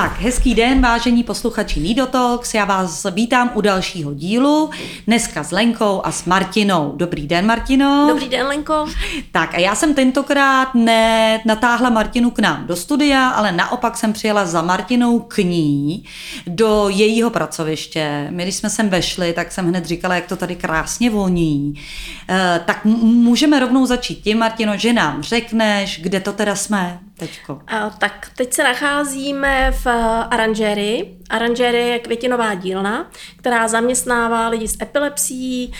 Tak, hezký den, vážení posluchači Nido Talks. Já vás vítám u dalšího dílu. Dneska s Lenkou a s Martinou. Dobrý den, Martino. Dobrý den, Lenko. Tak a já jsem tentokrát ne natáhla Martinu k nám do studia, ale naopak jsem přijela za Martinou k ní do jejího pracoviště. My, když jsme sem vešli, tak jsem hned říkala, jak to tady krásně voní. E, tak můžeme rovnou začít tím, Martino, že nám řekneš, kde to teda jsme teďko. A, tak teď se nacházíme v aranžérii. Aranžérie je květinová dílna, která zaměstnává lidi s epilepsií,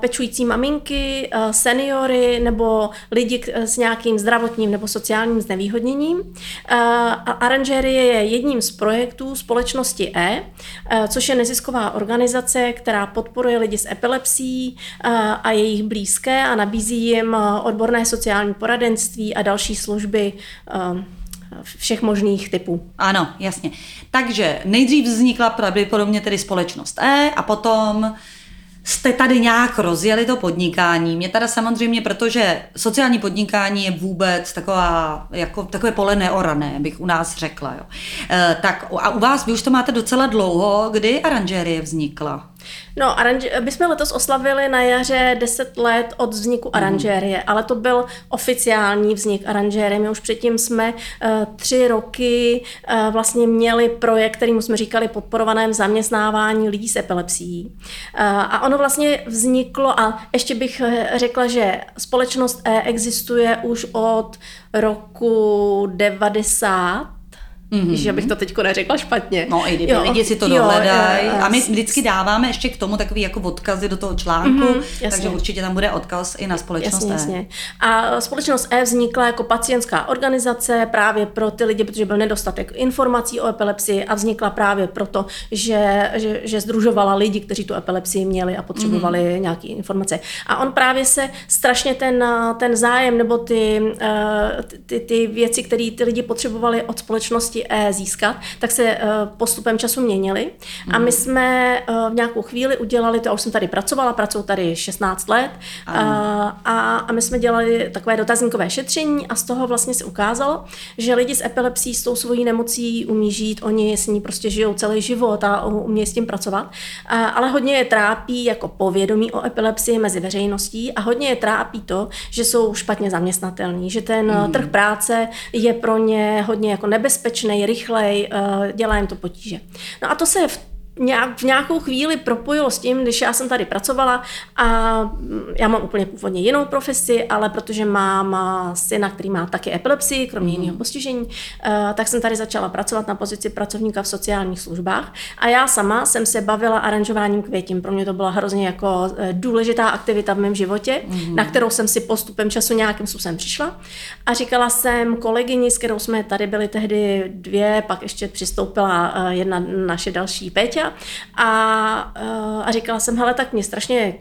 pečující maminky, seniory nebo lidi s nějakým zdravotním nebo sociálním znevýhodněním. Aranžérie je jedním z projektů společnosti E, což je nezisková organizace, která podporuje lidi s epilepsií a jejich blízké a nabízí jim odborné sociální poradenství a další služby všech možných typů. Ano, jasně. Takže nejdřív vznikla pravděpodobně tedy společnost E a potom jste tady nějak rozjeli to podnikání. Mě teda samozřejmě, protože sociální podnikání je vůbec taková, jako, takové pole neorané, bych u nás řekla. Jo. E, tak a u vás, vy už to máte docela dlouho, kdy aranžérie vznikla? No, aranž... my jsme letos oslavili na jaře 10 let od vzniku mhm. aranžérie, mm. ale to byl oficiální vznik aranžérie. My už předtím jsme uh, tři roky uh, vlastně měli projekt, kterým jsme říkali podporovaném zaměstnávání lidí s epilepsií. Uh, a ono vlastně vzniklo, a ještě bych řekla, že společnost E existuje už od roku 90, Mm-hmm. Že abych to teď neřekla špatně. No i kdyby jo, lidi si to dohledají. A my vždycky dáváme ještě k tomu takový jako odkazy do toho článku, mm-hmm, takže určitě tam bude odkaz i na společnost jasně, E. Jasně. A společnost E vznikla jako pacientská organizace právě pro ty lidi, protože byl nedostatek informací o epilepsii a vznikla právě proto, že, že, že združovala lidi, kteří tu epilepsii měli a potřebovali mm-hmm. nějaké informace. A on právě se strašně ten, ten zájem nebo ty, eh, ty, ty věci, které ty lidi potřebovali od společnosti E získat, tak se e, postupem času měnily. A my mhm. jsme e, v nějakou chvíli udělali, to já už jsem tady pracovala, pracuji tady 16 let, a, a my jsme dělali takové dotazníkové šetření a z toho vlastně se ukázalo, že lidi s epilepsií s tou svojí nemocí umí žít, oni s ní prostě žijou celý život a umí s tím pracovat. Ale hodně je trápí jako povědomí o epilepsii mezi veřejností a hodně je trápí to, že jsou špatně zaměstnatelní, že ten mm. trh práce je pro ně hodně jako nebezpečný, účinnej, rychlej, eh, dělá jim to potíže. No a to se v nějak, v nějakou chvíli propojilo s tím, když já jsem tady pracovala a já mám úplně původně jinou profesi, ale protože mám syna, který má taky epilepsii, kromě mm. jiného postižení, eh, tak jsem tady začala pracovat na pozici pracovníka v sociálních službách a já sama jsem se bavila aranžováním květin. Pro mě to byla hrozně jako eh, důležitá aktivita v mém životě, mm. na kterou jsem si postupem času nějakým způsobem přišla a říkala jsem kolegyni, s kterou jsme tady byli tehdy dvě, pak ještě přistoupila eh, jedna naše další Péťa, a, a říkala jsem, hele, tak mě strašně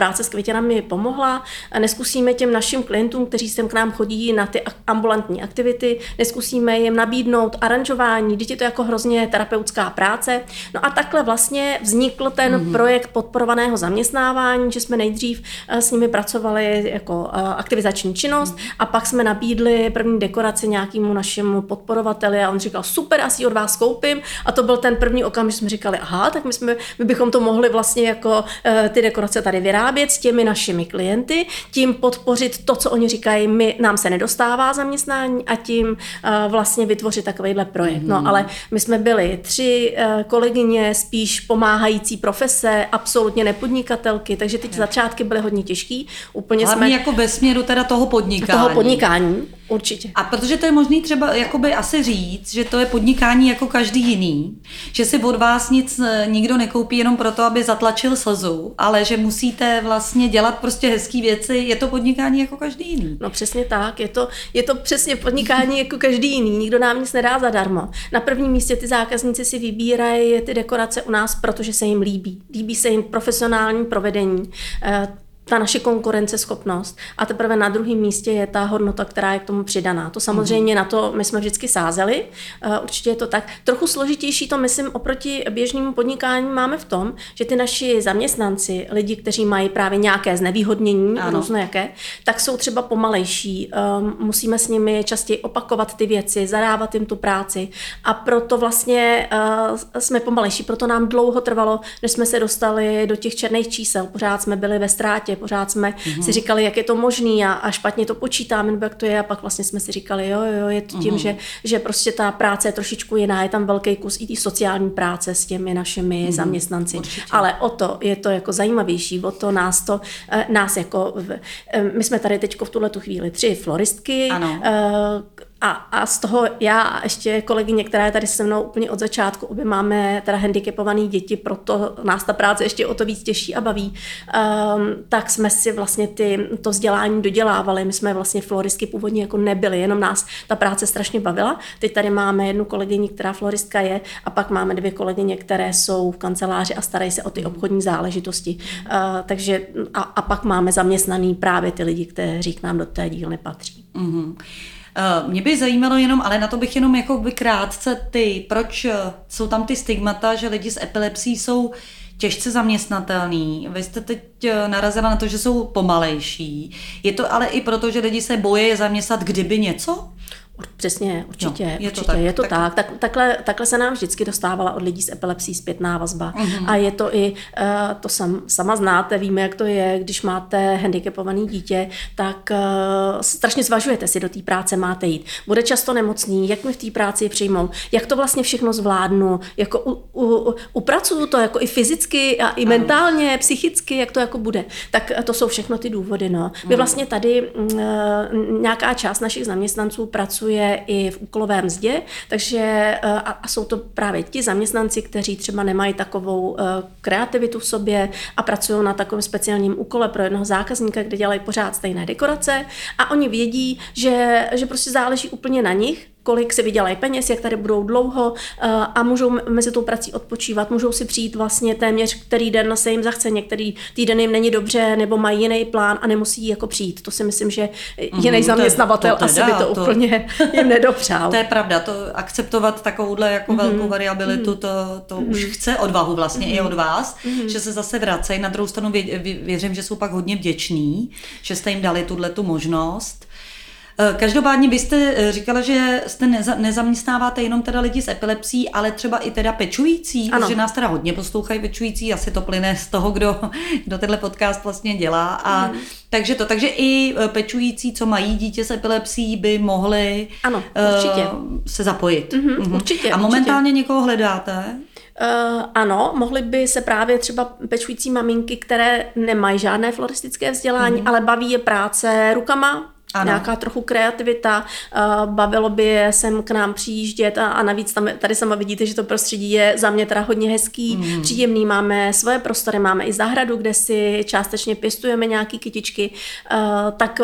práce s květinami pomohla. Neskusíme těm našim klientům, kteří sem k nám chodí na ty ambulantní aktivity, neskusíme jim nabídnout aranžování, dítě to jako hrozně terapeutická práce. No a takhle vlastně vznikl ten mm-hmm. projekt podporovaného zaměstnávání, že jsme nejdřív eh, s nimi pracovali jako eh, aktivizační činnost mm-hmm. a pak jsme nabídli první dekoraci nějakému našemu podporovateli a on říkal, super, asi od vás koupím. A to byl ten první okamžik, že jsme říkali, aha, tak my, jsme, my bychom to mohli vlastně jako uh, ty dekorace tady vyrábět vyrábět s těmi našimi klienty, tím podpořit to, co oni říkají, my, nám se nedostává zaměstnání a tím uh, vlastně vytvořit takovýhle projekt. Mm. No mhm. ale my jsme byli tři uh, kolegyně, spíš pomáhající profese, absolutně nepodnikatelky, takže ty začátky byly hodně těžký. Úplně Hlavně jsme, jako ve směru teda toho podnikání. Toho podnikání, určitě. A protože to je možný třeba jakoby asi říct, že to je podnikání jako každý jiný, že si od vás nic eh, nikdo nekoupí jenom proto, aby zatlačil slzu, ale že musíte vlastně dělat prostě hezké věci, je to podnikání jako každý jiný. No přesně tak, je to, je to přesně podnikání jako každý jiný, nikdo nám nic nedá zadarmo. Na prvním místě ty zákazníci si vybírají ty dekorace u nás, protože se jim líbí. Líbí se jim profesionální provedení. Eh, ta naše konkurenceschopnost a teprve na druhém místě je ta hodnota, která je k tomu přidaná. To samozřejmě mm-hmm. na to my jsme vždycky sázeli, uh, určitě je to tak. Trochu složitější to, myslím, oproti běžnému podnikání máme v tom, že ty naši zaměstnanci, lidi, kteří mají právě nějaké znevýhodnění, ano. různé jaké, tak jsou třeba pomalejší. Um, musíme s nimi častěji opakovat ty věci, zadávat jim tu práci a proto vlastně uh, jsme pomalejší, proto nám dlouho trvalo, než jsme se dostali do těch černých čísel. Pořád jsme byli ve ztrátě, pořád jsme mm-hmm. si říkali, jak je to možný a, a špatně to počítáme, nebo jak to je a pak vlastně jsme si říkali, jo, jo, je to tím, mm-hmm. že, že prostě ta práce je trošičku jiná, je tam velký kus i té sociální práce s těmi našimi mm-hmm. zaměstnanci. Určitě. Ale o to je to jako zajímavější, o to nás to, eh, nás jako, my jsme tady teď v tuhle tu chvíli tři floristky, ano. Eh, a, a z toho já a ještě kolegyně, která je tady se mnou úplně od začátku, obě máme teda handicapované děti, proto nás ta práce ještě o to víc těší a baví, um, tak jsme si vlastně ty, to vzdělání dodělávali. My jsme vlastně floristky původně jako nebyli, jenom nás ta práce strašně bavila. Teď tady máme jednu kolegyni, která floristka je, a pak máme dvě kolegyně, které jsou v kanceláři a starají se o ty obchodní záležitosti. Uh, takže a, a pak máme zaměstnaný právě ty lidi, kteří k nám do té dílny patří. Mm-hmm. Eh, mě by zajímalo jenom, ale na to bych jenom jako by krátce ty, proč eh, jsou tam ty stigmata, že lidi s epilepsí jsou těžce zaměstnatelný. Vy jste teď eh, narazila na to, že jsou pomalejší. Je to ale i proto, že lidi se boje je zaměstnat kdyby něco? Přesně, určitě, jo, je určitě, to tak, je to tak. tak. tak takhle, takhle se nám vždycky dostávala od lidí s epilepsí zpětná vazba. Mm-hmm. A je to i, uh, to sam, sama znáte, víme, jak to je, když máte handicapované dítě, tak uh, strašně zvažujete si do té práce máte jít. Bude často nemocný, jak mi v té práci přijmou, jak to vlastně všechno zvládnu, jako u, u, upracuju to jako i fyzicky a i mentálně, psychicky, jak to jako bude. Tak to jsou všechno ty důvody. No. My mhm. vlastně tady uh, nějaká část našich zaměstnanců pracuje pracuje i v úkolovém mzdě, takže eh, a, a jsou to právě ti zaměstnanci, kteří třeba nemají takovou eh, kreativitu v sobě a pracují na takovém speciálním úkole pro jednoho zákazníka, kde dělají pořád stejné dekorace a oni vědí, že, že prostě záleží úplně na nich, kolik si vydělají peněz, jak tady budou dlouho eh, a můžou mezi tou prací odpočívat, můžou si přijít vlastně téměř, který den se jim zachce, některý týden jim není dobře nebo mají jiný plán a nemusí jako přijít. To si myslím, že jiný mm, zaměstnavatel to, to teda, asi by to, to úplně jim nedopřál. To je pravda, to akceptovat takovouhle jako mm-hmm. velkou variabilitu, to, to mm-hmm. už chce odvahu vlastně mm-hmm. i od vás, mm-hmm. že se zase vracejí. Na druhou stranu vě, vě, věřím, že jsou pak hodně vděční, že jste jim dali tuhle tu možnost. Eh, každopádně byste eh, říkala, že jste neza, nezaměstnáváte jenom teda lidi s epilepsí, ale třeba i teda pečující, ano. protože nás teda hodně poslouchají pečující, asi to plyne z toho, kdo, kdo tenhle podcast vlastně dělá. A mm. Takže to, takže i eh, pečující, co mají dítě s epilepsí, by mohli ano, určitě. Uh, se zapojit. Mm-hmm, mm-hmm. Určitě. A momentálně určitě. někoho hledáte? Uh, ano, mohly by se právě třeba pečující maminky, které nemají žádné floristické vzdělání, mm-hmm. ale baví je práce rukama, ano. nějaká trochu kreativita, uh, bavilo by je sem k nám přijíždět a, a navíc tam, tady sama vidíte, že to prostředí je za mě teda hodně hezký, mm. příjemný, máme svoje prostory, máme i zahradu, kde si částečně pěstujeme nějaký kytičky, uh, tak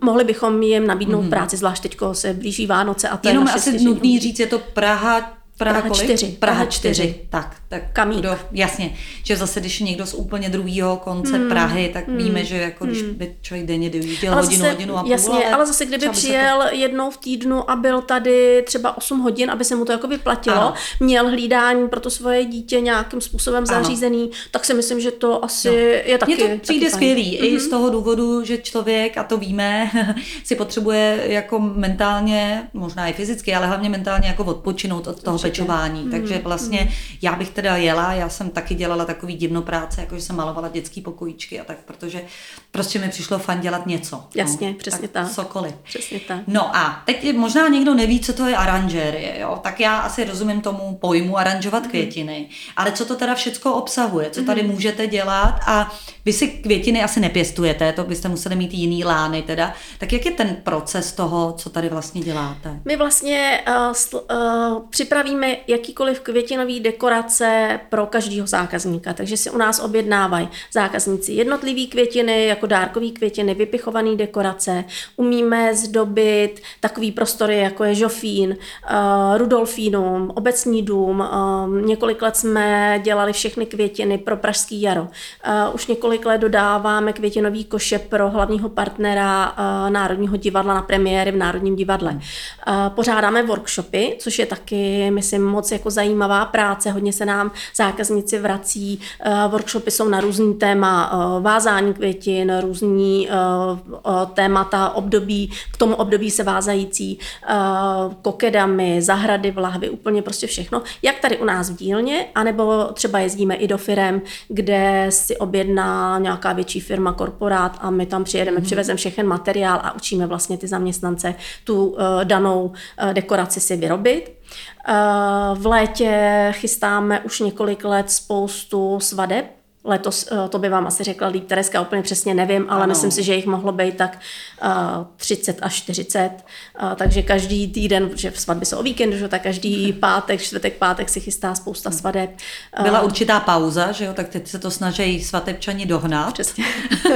mohli bychom jim nabídnout mm. práci, zvlášť teďko se blíží Vánoce a to Jenom je asi nutný říct, je to Praha Praha, Praha 4. Praha 4. Tak, tak. Kamík. Kdo, jasně. Že zase, když někdo z úplně druhého konce hmm. Prahy, tak hmm. víme, že jako když hmm. by člověk denně dojížděl hodinu, zase, hodinu a půl. Jasně, ale, ale zase kdyby přijel to... jednou v týdnu a byl tady třeba 8 hodin, aby se mu to jako vyplatilo, ano. měl hlídání pro to svoje dítě nějakým způsobem ano. zařízený, tak si myslím, že to asi no. je taky Mně to přijde skvělý. Mm-hmm. I z mhm. toho důvodu, že člověk, a to víme, si potřebuje jako mentálně, možná i fyzicky, ale hlavně mentálně jako odpočinout od toho Určitě. pečování. Mm-hmm. Takže vlastně mm-hmm. já bych teda jela, já jsem taky dělala takový divno práce, jako že jsem malovala dětský pokojíčky a tak, protože prostě mi přišlo fan dělat něco. No. Jasně, no, přesně tak. tak. Cokoliv. Přesně tak. No a teď možná někdo neví, co to je aranžérie, jo? tak já asi rozumím tomu pojmu aranžovat mm-hmm. květiny, ale co to teda všecko obsahuje, co tady mm-hmm. můžete dělat a vy si květiny asi nepěstujete, to byste museli mít jiný lány teda, tak jak je ten proces toho, co tady vlastně děláte? My vlastně uh, uh, připravíme jakýkoliv květinový dekorace pro každého zákazníka, takže si u nás objednávají zákazníci jednotlivý květiny, jako dárkový květiny, vypichované dekorace. Umíme zdobit takový prostory, jako je Žofín, uh, Rudolfínum, Obecní dům. Uh, několik let jsme dělali všechny květiny pro Pražský jaro. Uh, už několik let dodáváme květinový koše pro hlavního partnera Národního divadla na premiéry v Národním divadle. Pořádáme workshopy, což je taky, myslím, moc jako zajímavá práce. Hodně se nám zákazníci vrací. Uh, workshopy jsou na různý téma uh, vázání květin, různý uh, témata, období, k tomu období se vázající kokedami, zahrady v lahvi, úplně prostě všechno. Jak tady u nás v dílně, anebo třeba jezdíme i do firem, kde si objedná nějaká větší firma, korporát a my tam přijedeme, mm. přivezeme všechen materiál a učíme vlastně ty zaměstnance tu danou dekoraci si vyrobit. Uh, v létě chystáme už několik let spoustu svadeb, Letos to by vám asi řekla líp Tereska, úplně přesně nevím, ale ano. myslím si, že jich mohlo být tak uh, 30 až 40. Uh, takže každý týden, v svatby jsou o víkendu, že, tak každý pátek, čtvrtek, pátek si chystá spousta svadeb. Byla určitá pauza, že jo, tak teď se to snaží svatebčani dohnat. Přesně.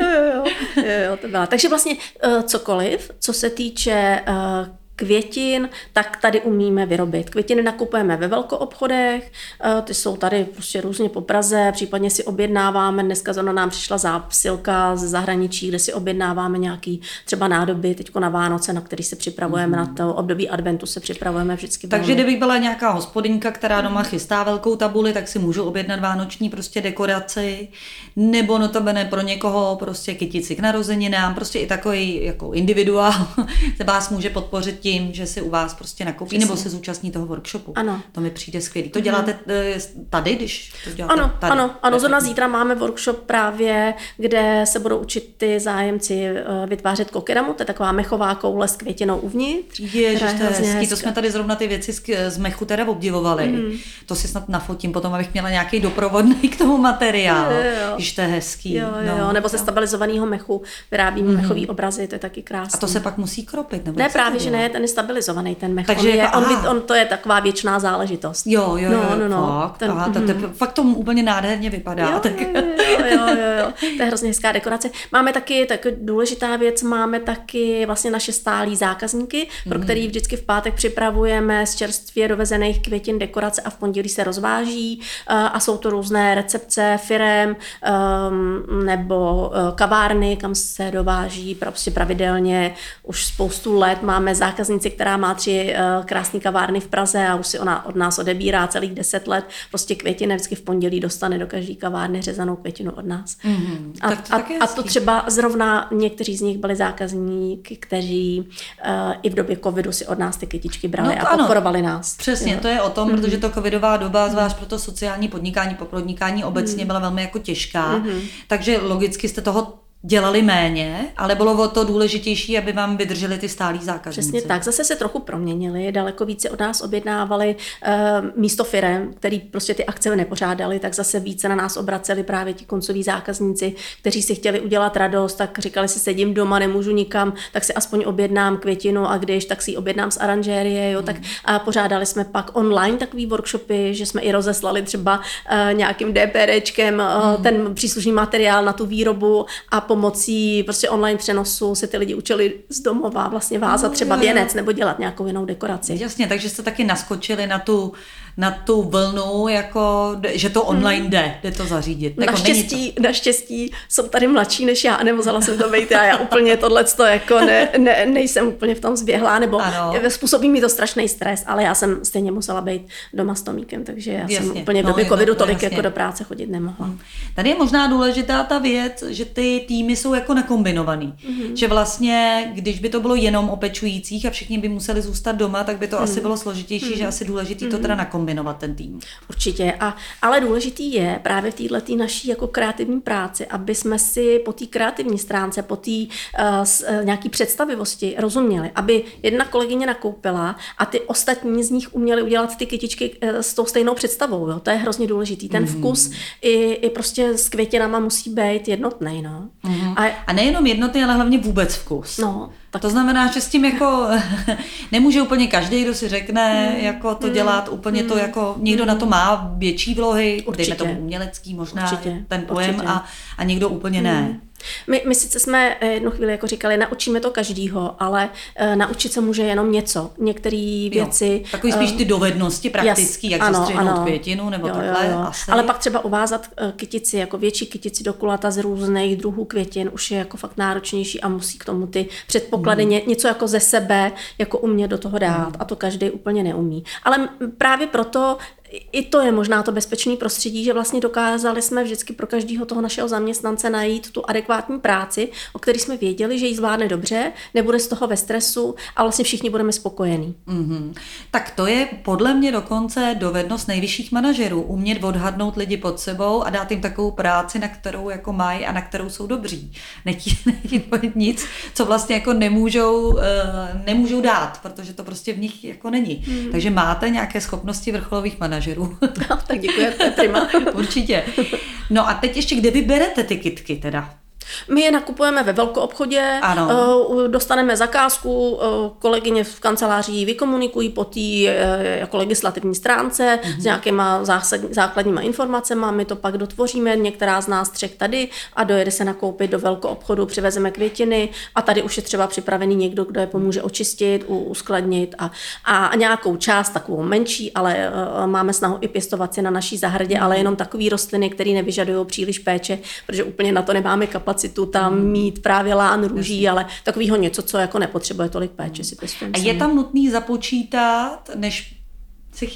jo, jo, jo, jo, to byla. Takže vlastně uh, cokoliv, co se týče uh, květin, tak tady umíme vyrobit. Květiny nakupujeme ve velkoobchodech, eh, ty jsou tady prostě různě po Praze, případně si objednáváme, dneska zrovna nám přišla zásilka z zahraničí, kde si objednáváme nějaký třeba nádoby, teďko na Vánoce, na který se připravujeme, mm. na to období adventu se připravujeme vždycky. Takže velmi. kdyby byla nějaká hospodinka, která doma chystá velkou tabuli, tak si můžu objednat vánoční prostě dekoraci, nebo notabene pro někoho prostě kytici k narozeninám, prostě i takový jako individuál se vás může podpořit tím, že si u vás prostě nakoupí Přesně. nebo se zúčastní toho workshopu. Ano. To mi přijde skvělý. To děláte mm. tady, když to děláte Ano, tady. ano, ano. Zrovna zítra máme workshop právě, kde se budou učit ty zájemci eh, vytvářet kokeramu, to je taková mechová koule s květinou uvnitř. Ježiš, to je hezký. To jsme tady zrovna ty věci z mechu teda obdivovali. Mm. To si snad nafotím potom, abych měla nějaký doprovodný k tomu materiál. Jo, jo. Když to je hezký. Jo, jo, no, nebo ze stabilizovaného mechu vyrábíme mm. mechový obrazy, to je taky krásné. A to se pak musí kropit? Nebo ne, právě, že ne, ten je stabilizovaný, ten mech. Takže on, je, jako, on, by, on, to je taková věčná záležitost. Jo, jo, no, jo, no, no, fakt. Ten, aha, to, to, mm. fakt to úplně nádherně vypadá. Jo, tak. jo, jo, jo, jo, jo, to je hrozně hezká dekorace. Máme taky, tak důležitá věc, máme taky vlastně naše stálí zákazníky, pro mm. který vždycky v pátek připravujeme z čerstvě dovezených květin dekorace a v pondělí se rozváží uh, a jsou to různé recepce firem um, nebo uh, kavárny, kam se dováží prostě pravidelně. Už spoustu let máme zákazníci, která má tři uh, krásné kavárny v Praze a už si ona od nás odebírá celých deset let. Prostě květiny vždycky v pondělí dostane do každé kavárny řezanou květinu od nás. Mm-hmm. A, tak to a, a to třeba zrovna někteří z nich byli zákazníky, kteří uh, i v době covidu si od nás ty kytičky brali no a podporovali ano. nás. Přesně, jo. to je o tom, mm-hmm. protože to covidová doba, zvlášť pro to sociální podnikání, podnikání obecně mm-hmm. byla velmi jako těžká, mm-hmm. takže logicky jste toho dělali méně, ale bylo o to důležitější, aby vám vydrželi ty stálí zákazníci. Přesně tak, zase se trochu proměnili, daleko více od nás objednávali uh, místo firem, který prostě ty akce nepořádali, tak zase více na nás obraceli právě ti koncoví zákazníci, kteří si chtěli udělat radost, tak říkali si, sedím doma, nemůžu nikam, tak si aspoň objednám květinu a když, tak si ji objednám z aranžérie, jo, hmm. tak a pořádali jsme pak online takový workshopy, že jsme i rozeslali třeba uh, nějakým DPRčkem uh, hmm. ten příslušný materiál na tu výrobu a po pomocí prostě online přenosu se ty lidi učili z domova vlastně vázat no, třeba věnec nebo dělat nějakou jinou dekoraci. Jasně, takže jste taky naskočili na tu na tu vlnu, jako, že to online hmm. jde, jde to zařídit. Jako naštěstí, to... naštěstí jsou tady mladší než já, nemusela jsem to být a já úplně tohle jako ne, ne, nejsem úplně v tom zběhlá, nebo ano. způsobí mi to strašný stres, ale já jsem stejně musela být doma s Tomíkem, takže já jasně. jsem úplně v době no, covidu tolik jasně. jako do práce chodit nemohla. Hmm. Tady je možná důležitá ta věc, že ty týmy jsou jako nakombinovaný. Mm-hmm. Že vlastně, když by to bylo jenom o pečujících a všichni by museli zůstat doma, tak by to mm. asi bylo složitější, mm. že asi důležitý mm. to teda nakombinovat kombinovat ten tým. Určitě, a, ale důležitý je právě v této naší jako kreativní práci, aby jsme si po té kreativní stránce, po té uh, nějaký představivosti rozuměli, aby jedna kolegyně nakoupila a ty ostatní z nich uměli udělat ty kytičky uh, s tou stejnou představou. Jo? To je hrozně důležitý. Ten mm-hmm. vkus i, i prostě s květinama musí být jednotný. No. Mm-hmm. A, a nejenom jednotný, ale hlavně vůbec vkus. No, Tak. To znamená, že s tím jako nemůže úplně každý, kdo si řekne, hmm. jako to hmm. dělat, úplně hmm. to jako, někdo hmm. na to má větší vlohy, Určitě. dejme tomu umělecký možná Určitě. ten pojem a, a někdo úplně hmm. ne. My, my sice jsme eh, jednu chvíli jako říkali, naučíme to každýho, ale uh, naučit se může jenom něco. Některé věci... Jo, takový spíš ty dovednosti praktický, jak ano, zastřihnout květinu nebo jo, takhle. Jo, jo. Asi. Ale pak třeba uvázat kytici, jako větší kytici do kulata z různých druhů květin už je jako fakt náročnější a musí k tomu ty předpoklady hmm. ně, něco jako ze sebe jako umět do toho dát. Hmm. A to každý úplně neumí. Ale právě proto i to je možná to bezpečné prostředí, že vlastně dokázali jsme vždycky pro každého toho našeho zaměstnance najít tu adekvátní práci, o které jsme věděli, že ji zvládne dobře, nebude z toho ve stresu a vlastně všichni budeme spokojení. Mm-hmm. Tak to je podle mě dokonce dovednost nejvyšších manažerů, umět odhadnout lidi pod sebou a dát jim takovou práci, na kterou jako mají a na kterou jsou dobří. Nechtít nic, co vlastně jako nemůžou, eh, nemůžou dát, protože to prostě v nich jako není. Mm-hmm. Takže máte nějaké schopnosti vrcholových manažerů manažerů. No, tak děkuji, to je prima. Určitě. No a teď ještě, kde vyberete ty kitky teda? My je nakupujeme ve velkoobchodě, ano. Eh, dostaneme zakázku, eh, kolegyně v kanceláři vykomunikují po té eh, jako legislativní stránce mm-hmm. s nějakýma základníma informacemi, my to pak dotvoříme, některá z nás třech tady a dojede se nakoupit do velkoobchodu, přivezeme květiny a tady už je třeba připravený někdo, kdo je pomůže očistit, uskladnit a, a nějakou část, takovou menší, ale máme snahu i pěstovat si na naší zahradě, mm-hmm. ale jenom takové rostliny, které nevyžadují příliš péče, protože úplně na to nemáme kapacitu kapacitu tam hmm. mít právě lán růží, Jasně. ale takového něco, co jako nepotřebuje tolik péče si pěstujeme. A je tam nutný započítat, než se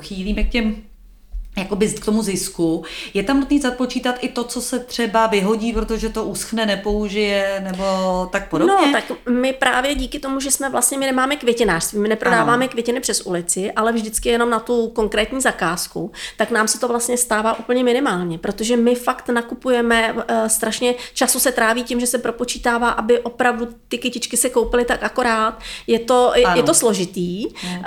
chýlíme k těm jakoby k tomu zisku. Je tam nutný započítat i to, co se třeba vyhodí, protože to uschne, nepoužije, nebo tak podobně? No, tak my právě díky tomu, že jsme vlastně, my nemáme květinářství, my neprodáváme ano. květiny přes ulici, ale vždycky jenom na tu konkrétní zakázku, tak nám se to vlastně stává úplně minimálně, protože my fakt nakupujeme uh, strašně, času se tráví tím, že se propočítává, aby opravdu ty kytičky se koupily tak akorát. Je to, je, je to složitý. Uh,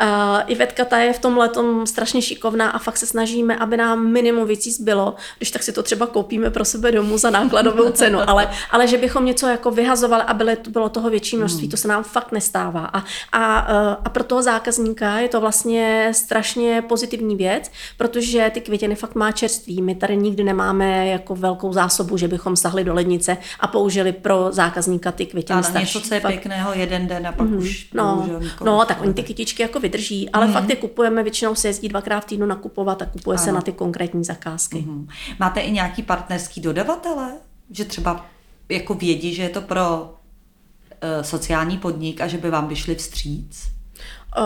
Ivetka ta je v tomhle strašně šikovná a fakt se snažíme, aby nám minimum věcí zbylo, když tak si to třeba koupíme pro sebe domů za nákladovou cenu, ale, ale že bychom něco jako vyhazovali a bylo, bylo toho větší množství, to se nám fakt nestává. A, a, eh, a pro toho zákazníka je to vlastně strašně pozitivní věc, protože ty květiny fakt má čerství. My tady nikdy nemáme jako velkou zásobu, že bychom sahli do lednice a použili pro zákazníka ty květiny ano, starší. něco, co je fakt. pěkného jeden den a pak mm, už No, no tak oni ty kytičky jako vydrží, ale mm. fakt je kupujeme, většinou se jezdí dvakrát v týdnu nakupovat a kupuje ano. se na ty konkrétní zakázky. Mm-hmm. Máte i nějaký partnerský dodavatele? Že třeba jako vědí, že je to pro uh, sociální podnik a že by vám vyšli vstříc?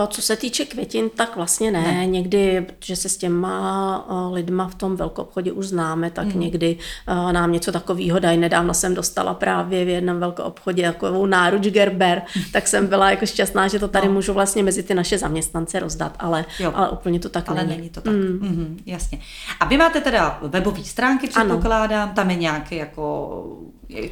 Co se týče květin, tak vlastně ne. ne. Někdy, že se s těma lidma v tom velkoobchodě už známe, tak hmm. někdy nám něco takového dají. Nedávno jsem dostala právě v jednom velkoobchodě takovou náruč Gerber, tak jsem byla jako šťastná, že to tady no. můžu vlastně mezi ty naše zaměstnance rozdat, ale, ale úplně to tak ale není. není to tak. Mm. Mm, jasně. A vy máte teda webové stránky, předpokládám, ano. tam je nějaké jako,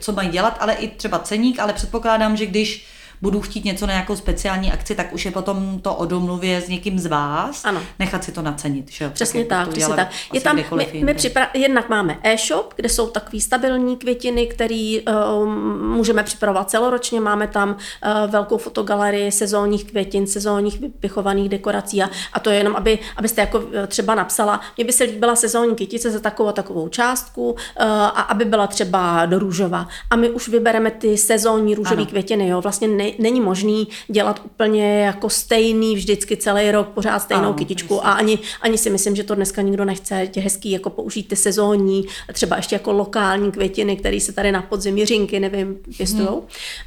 co mají dělat, ale i třeba ceník, ale předpokládám, že když budu chtít něco na nějakou speciální akci, tak už je potom to o domluvě s někým z vás, ano. nechat si to nacenit. Že? Přesně tak, přesně tak. Je tam, my, my připra- jednak máme e-shop, kde jsou takové stabilní květiny, které uh, můžeme připravovat celoročně. Máme tam uh, velkou fotogalerii sezónních květin, sezónních vychovaných dekorací a, a to je jenom, aby, abyste jako eh, třeba napsala, mně by se líbila sezónní kytice za takovou a takovou částku uh, a aby byla třeba do růžova. A my už vybereme ty sezónní růžové květiny. Jo? Vlastně ne, není možný dělat úplně jako stejný vždycky celý rok pořád stejnou ano, kytičku myslím. a ani, ani si myslím, že to dneska nikdo nechce. Je hezký jako použít ty sezónní, třeba ještě jako lokální květiny, které se tady na podzim jiřinky, nevím, pěstují. Hmm.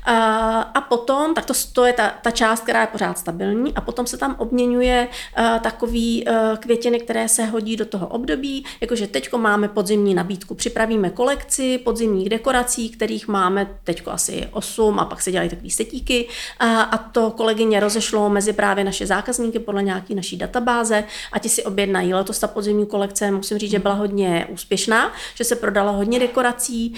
A, a potom, tak to, to je ta, ta část, která je pořád stabilní a potom se tam obměňuje uh, takový uh, květiny, které se hodí do toho období, jakože teďko máme podzimní nabídku, připravíme kolekci podzimních dekorací, kterých máme teďko asi 8 a pak se dělají takový setíky nabídky a, a to kolegyně rozešlo mezi právě naše zákazníky podle nějaký naší databáze a ti si objednají. Letos ta podzimní kolekce, musím říct, že byla hodně úspěšná, že se prodala hodně dekorací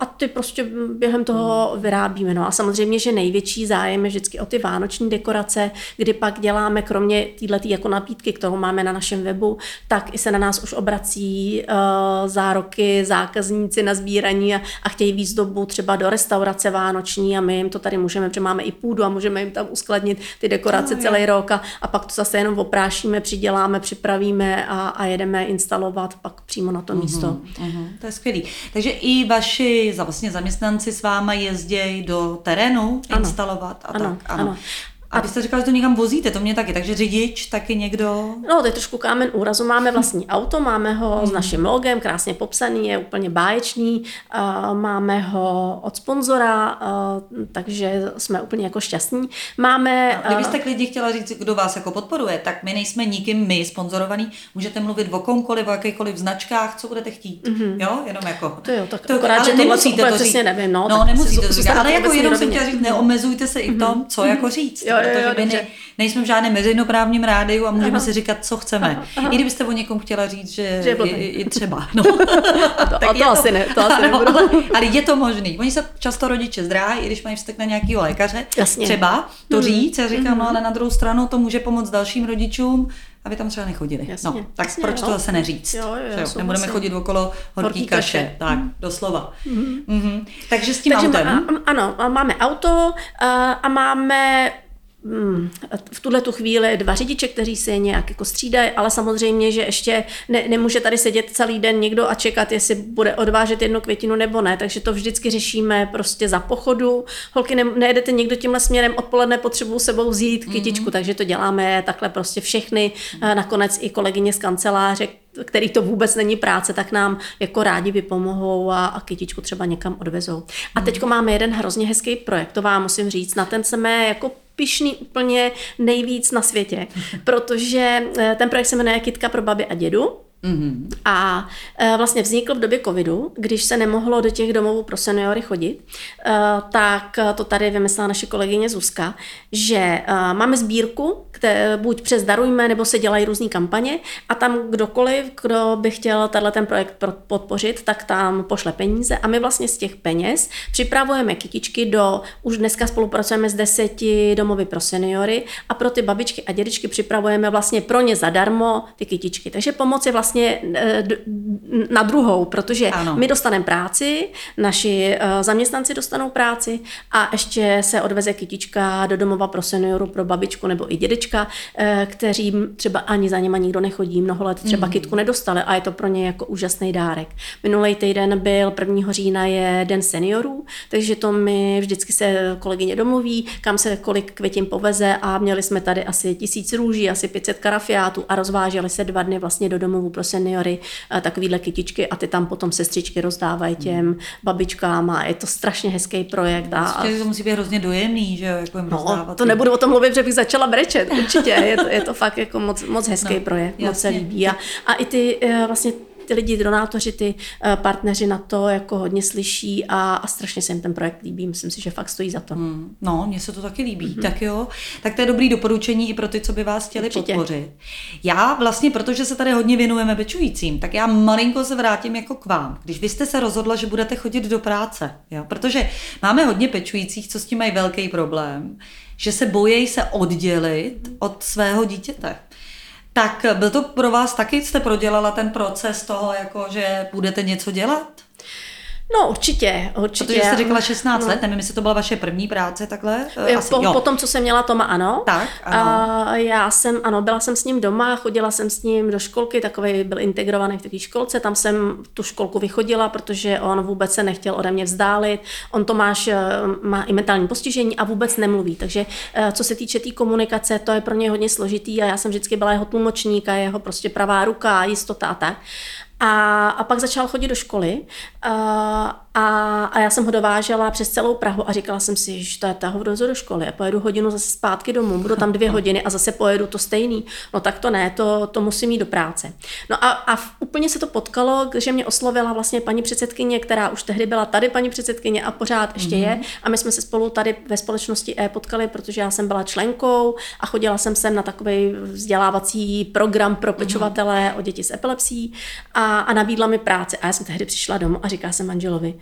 a ty prostě během toho vyrábíme. No a samozřejmě, že největší zájem je vždycky o ty vánoční dekorace, kdy pak děláme kromě této jako nabídky, kterou máme na našem webu, tak i se na nás už obrací uh, zároky, zákazníci na sbíraní a, a chtějí výzdobu třeba do restaurace vánoční a my jim to tady můžeme protože máme i půdu a můžeme jim tam uskladnit ty dekorace No, celý rok a, a pak to zase jenom oprášíme, přiděláme, připravíme a, a jedeme instalovat pak přímo na to místo. Mhm, to je skvělý. Takže i vaši za- vlastně zaměstnanci s váma jezdějí do terénu Ano. instalovat a Ano, tak. Ano. ano. A vy jste říkala, že to někam vozíte, to mě taky. Takže řidič, taky někdo... No, to je trošku kámen úrazu. Máme vlastní auto, máme ho s naším logem, krásně popsaný, je úplně báječný. Uh, máme ho od sponzora, uh, takže jsme úplně jako šťastní. Máme... A Kdybyste klidně chtěla říct, kdo vás jako podporuje, tak my nejsme nikým my sponzorovaný. Můžete mluvit o komkoliv, o jakýchkoliv značkách, co budete chtít. Jo, jenom jako. Mhm. To jo, tak to, akorát, že nemusíte to říct. nevím, no, no nemusíte to říct, ale jako jenom jsem chtěla říct, neomezujte se i v tom, co jako říct. Jo, jo, jo, protože my ne, nejsme v žádném veřejnoprávním rádiu a můžeme si říkat, co chceme. I kdybyste o někom chtěla říct, že, Že je je, je, třeba. No. to- a to asi ne, to asi ano, ale, ale je to možný. Oni se často rodiče zdráhají, i když mají vztek na nějakého lékaře. Jasně. Třeba to říct, já říkám, no ale na druhou stranu to může pomoct dalším rodičům, aby tam třeba nechodili. Jasně, no, tak jasně, proč jo. to zase neříct? Jo, jo, souhlasím. Nebudeme chodit okolo horký Horký kaše. kaše. Tak, doslova. Mhm. Takže s tím Takže autem. má- ano, máme auto a, a máme mm, v tuhle tu chvíli dva řidiče, kteří se nějak jako střídají, ale samozřejmě, že ještě ne, nemůže tady sedět celý den někdo a čekat, jestli bude odvážet jednu květinu nebo ne, takže to vždycky řešíme prostě za pochodu. Holky, ne, nejedete někdo tímhle směrem, odpoledne potřebují sebou vzít kytičku, mm-hmm. takže to děláme takhle prostě všechny, A nakonec i kolegyně z kanceláře, který to vůbec není práce, tak nám jako rádi vypomohou a, a kytičku třeba někam odvezou. A teďko máme jeden hrozně hezký projekt, to vám musím říct, na ten jsme jako pišný úplně nejvíc na světě, protože eh, ten projekt se jmenuje Kitka pro babi a dědu. Mhm. A e, vlastně vznikl v době covidu, když se nemohlo do těch domovů pro seniory chodit, e, tak to tady vymyslela naše kolegyně Zuzka, že e, máme sbírku, které buď přes Darujme, nebo se dělají různé kampaně a tam kdokoliv, kdo by chtěl tenhle ten projekt pro- podpořit, tak tam pošle peníze a my vlastně z těch peněz připravujeme kytičky do, už dneska spolupracujeme s deseti domovy pro seniory a pro ty babičky a dědičky připravujeme vlastně pro ně zadarmo ty kytičky. Takže pomoc je vlastně eh, d- na druhou, protože Ano. my dostaneme práci, naši eh, zaměstnanci dostanou práci a ještě se odveze kytička do domova pro senioru, pro babičku nebo i dědečka, eh, kteří třeba ani za něma nikdo nechodí, mnoho let třeba Mhm. kytku nedostali a je to pro ně jako úžasný dárek. Minulý týden byl 1. října je Den seniorů, takže to my vždycky se kolegyně domluví, kam se kolik květin poveze a měli jsme tady asi tisíc růží, asi 500 karafiátů a rozváželi se dva dny vlastně do domovů pro seniory takovýhle kytičky a ty tam potom sestřičky rozdávají těm babičkám a je to strašně hezký projekt. A, to musí být hrozně dojemný, že jo, jako jim No, rozdávat to nebudu o tom mluvit, že bych začala brečet, určitě. Je to, je to fakt jako moc, moc hezký No, projekt, moc se jasně. líbí. A, a i ty eh, vlastně ty lidi, donátoři, ty eh, partneři na to jako hodně slyší a, a strašně se jim ten projekt líbí. Myslím si, že fakt stojí za to. Hmm, No, mně se to taky líbí. Mm-hmm. Tak jo, tak to je dobrý doporučení i pro ty, co by vás chtěli Určitě. podpořit. Já vlastně, protože se tady hodně věnujeme pečujícím, tak já malinko se vrátím jako k vám. Když vy jste se rozhodla, že budete chodit do práce, jo? protože máme hodně pečujících, co s tím mají velký problém, že se bojejí se oddělit od svého dítěte. Tak byl to pro vás taky, jste prodělala ten proces toho, jako že budete něco dělat? No určitě, určitě. Protože jste řekla 16 No. let, nevím, jestli to byla vaše první práce takhle. eh, Asi, po, jo. po tom, co jsem měla Toma, ano. Tak, ano. A já jsem, ano, byla jsem s ním doma, chodila jsem s ním do školky, takový byl integrovaný v takové školce, tam jsem tu školku vychodila, protože on vůbec se nechtěl ode mě vzdálit. On Tomáš eh, má i mentální postižení a vůbec nemluví, takže eh, co se týče té tý komunikace, to je pro ně hodně složitý a já jsem vždycky byla jeho tlumočník a jeho prostě pravá ruka, jistota a tak. A, a pak začal chodit do školy. A, a, a já jsem ho dovážela přes celou Prahu a říkala jsem si, že to je ta hovdozo do školy a pojedu hodinu zase zpátky domů, budu tam dvě hodiny a zase pojedu to stejný. No tak to ne, to, to musím jít do práce. No a, a úplně se to potkalo, že mě oslovila vlastně paní předsedkyně, která už tehdy byla tady paní předsedkyně a pořád ještě mm-hmm. je. A my jsme se spolu tady ve společnosti E potkali, protože já jsem byla členkou a chodila jsem sem na takový vzdělávací program pro pečovatele o děti s epilepsií a, a nabídla mi práci. A já jsem tehdy přišla domů a říkala jsem manželovi,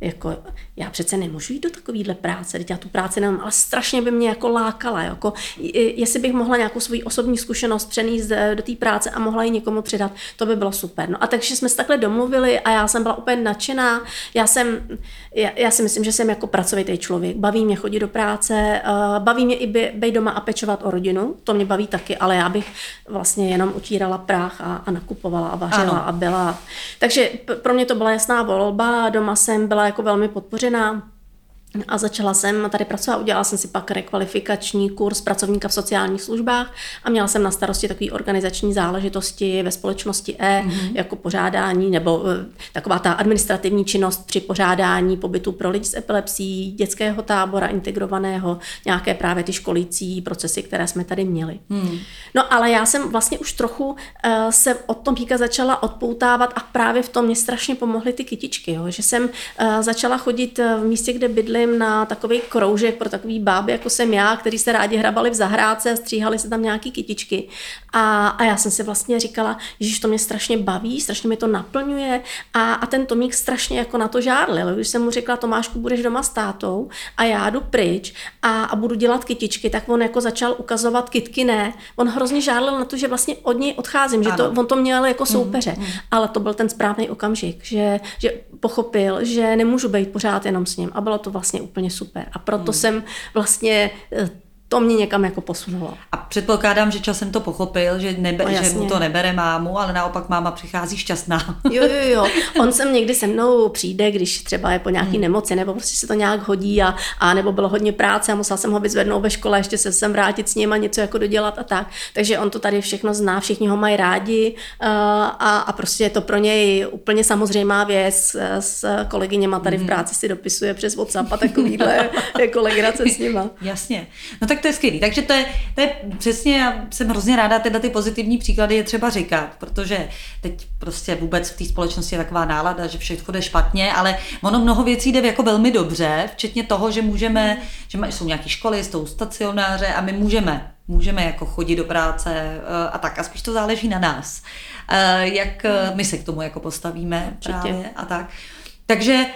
jako já přece nemůžu jít do takovéhle práce, teď já tu práci nemám, ale strašně by mě jako lákala, jako, jestli bych mohla nějakou svoji osobní zkušenost přenést do té práce a mohla ji někomu předat, to by bylo super. No a takže jsme se takhle domluvili a já jsem byla úplně nadšená. Já jsem, já, já si myslím, že jsem jako pracovitý člověk. Baví mě chodit do práce, uh, baví mě i být doma a pečovat o rodinu, to mě baví taky, ale já bych vlastně jenom utírala prach a, a nakupovala a vařila ano. a byla. Takže pro mě to byla jasná volba, doma jsem byla jako velmi podpořená a začala jsem tady pracovat, udělala jsem si pak rekvalifikační kurz pracovníka v sociálních službách a měla jsem na starosti takové organizační záležitosti ve společnosti E, mm-hmm. jako pořádání nebo eh, taková ta administrativní činnost při pořádání pobytu pro lidi s epilepsií, dětského tábora integrovaného, nějaké právě ty školící procesy, které jsme tady měli. Mm. No ale já jsem vlastně už trochu uh, se od tom píka začala odpoutávat a právě v tom mě strašně pomohly ty kytičky, jo? že jsem uh, začala chodit v místě, kde bydli myslím, na takový kroužek pro takový báby, jako jsem já, který se rádi hrabali v zahrádce a stříhali se tam nějaký kytičky. A, a já jsem si vlastně říkala, že to mě strašně baví, strašně mi to naplňuje a, a ten Tomík strašně jako na to žádlil. Když jsem mu řekla, Tomášku, budeš doma s tátou a já jdu pryč a, a budu dělat kytičky, tak on jako začal ukazovat kytky ne. On hrozně žádlil na to, že vlastně od něj odcházím, že to, on to měl jako mhm, soupeře. Mm, mm. Ale to byl ten správný okamžik, že, že pochopil, že nemůžu být pořád jenom s ním a bylo to vlastně úplně super. A proto hmm. jsem vlastně eh, to mě někam jako posunulo. A předpokládám, že časem to pochopil, že, nebe, no, že mu to nebere mámu, ale naopak máma přichází šťastná. Jo, jo, jo. On sem někdy se mnou přijde, když třeba je po nějaký hmm. nemoci, nebo prostě se to nějak hodí a, a nebo bylo hodně práce a musela jsem ho vyzvednout ve škole, ještě se sem vrátit s ním a něco jako dodělat a tak. Takže on to tady všechno zná, všichni ho mají rádi uh, a, a prostě je to pro něj úplně samozřejmá věc. S kolegyněma tady v hmm. práci si dopisuje přes WhatsApp a takovýhle jako legrace s nima. Jasně. No tak to je skvělý. Takže to je, to je přesně, já jsem hrozně ráda, tyhle ty pozitivní příklady je třeba říkat, protože teď prostě vůbec v té společnosti je taková nálada, že všechno jde špatně, ale ono mnoho věcí jde jako velmi dobře, včetně toho, že můžeme, že jsou nějaké školy, jsou stacionáře a my můžeme můžeme jako chodit do práce eh, a tak. A spíš to záleží na nás, eh, jak eh, my se k tomu jako postavíme právě a tak. Takže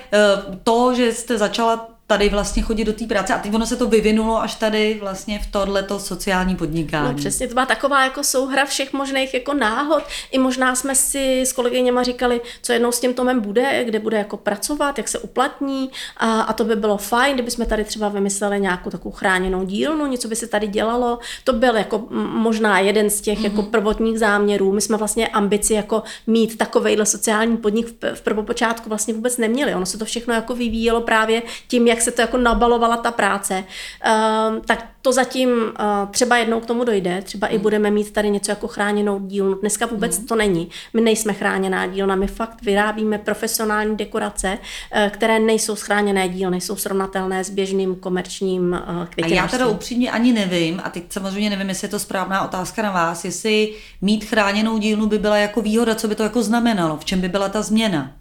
to, že jste začala tady vlastně chodit do té práce a teď ono se to vyvinulo až tady vlastně v tohleto sociální podnikání. No přesně, to byla taková jako souhra všech možných jako náhod. I možná jsme si s kolegyněma říkali, co jednou s tím Tomem bude, kde bude jako pracovat, jak se uplatní a, a to by bylo fajn, kdyby jsme tady třeba vymysleli nějakou takovou chráněnou dílnu, něco by se tady dělalo. To byl jako možná jeden z těch mm-hmm. jako prvotních záměrů. My jsme vlastně ambici jako mít takovejhle sociální podnik v, v prvopočátku vlastně vůbec neměli. Ono se to všechno jako vyvíjelo právě tím, jak jak se to jako nabalovala ta práce, uh, tak to zatím uh, třeba jednou k tomu dojde, třeba mm. i budeme mít tady něco jako chráněnou dílnu. Dneska vůbec mm. to není. My nejsme chráněná dílna, my fakt vyrábíme profesionální dekorace, uh, které nejsou schráněné dílny, nejsou srovnatelné s běžným komerčním uh, květinářstvím. A já teda upřímně ani nevím, a teď samozřejmě nevím, jestli je to správná otázka na vás, jestli mít chráněnou dílnu by byla jako výhoda, co by to jako znamenalo, v čem by byla ta změna?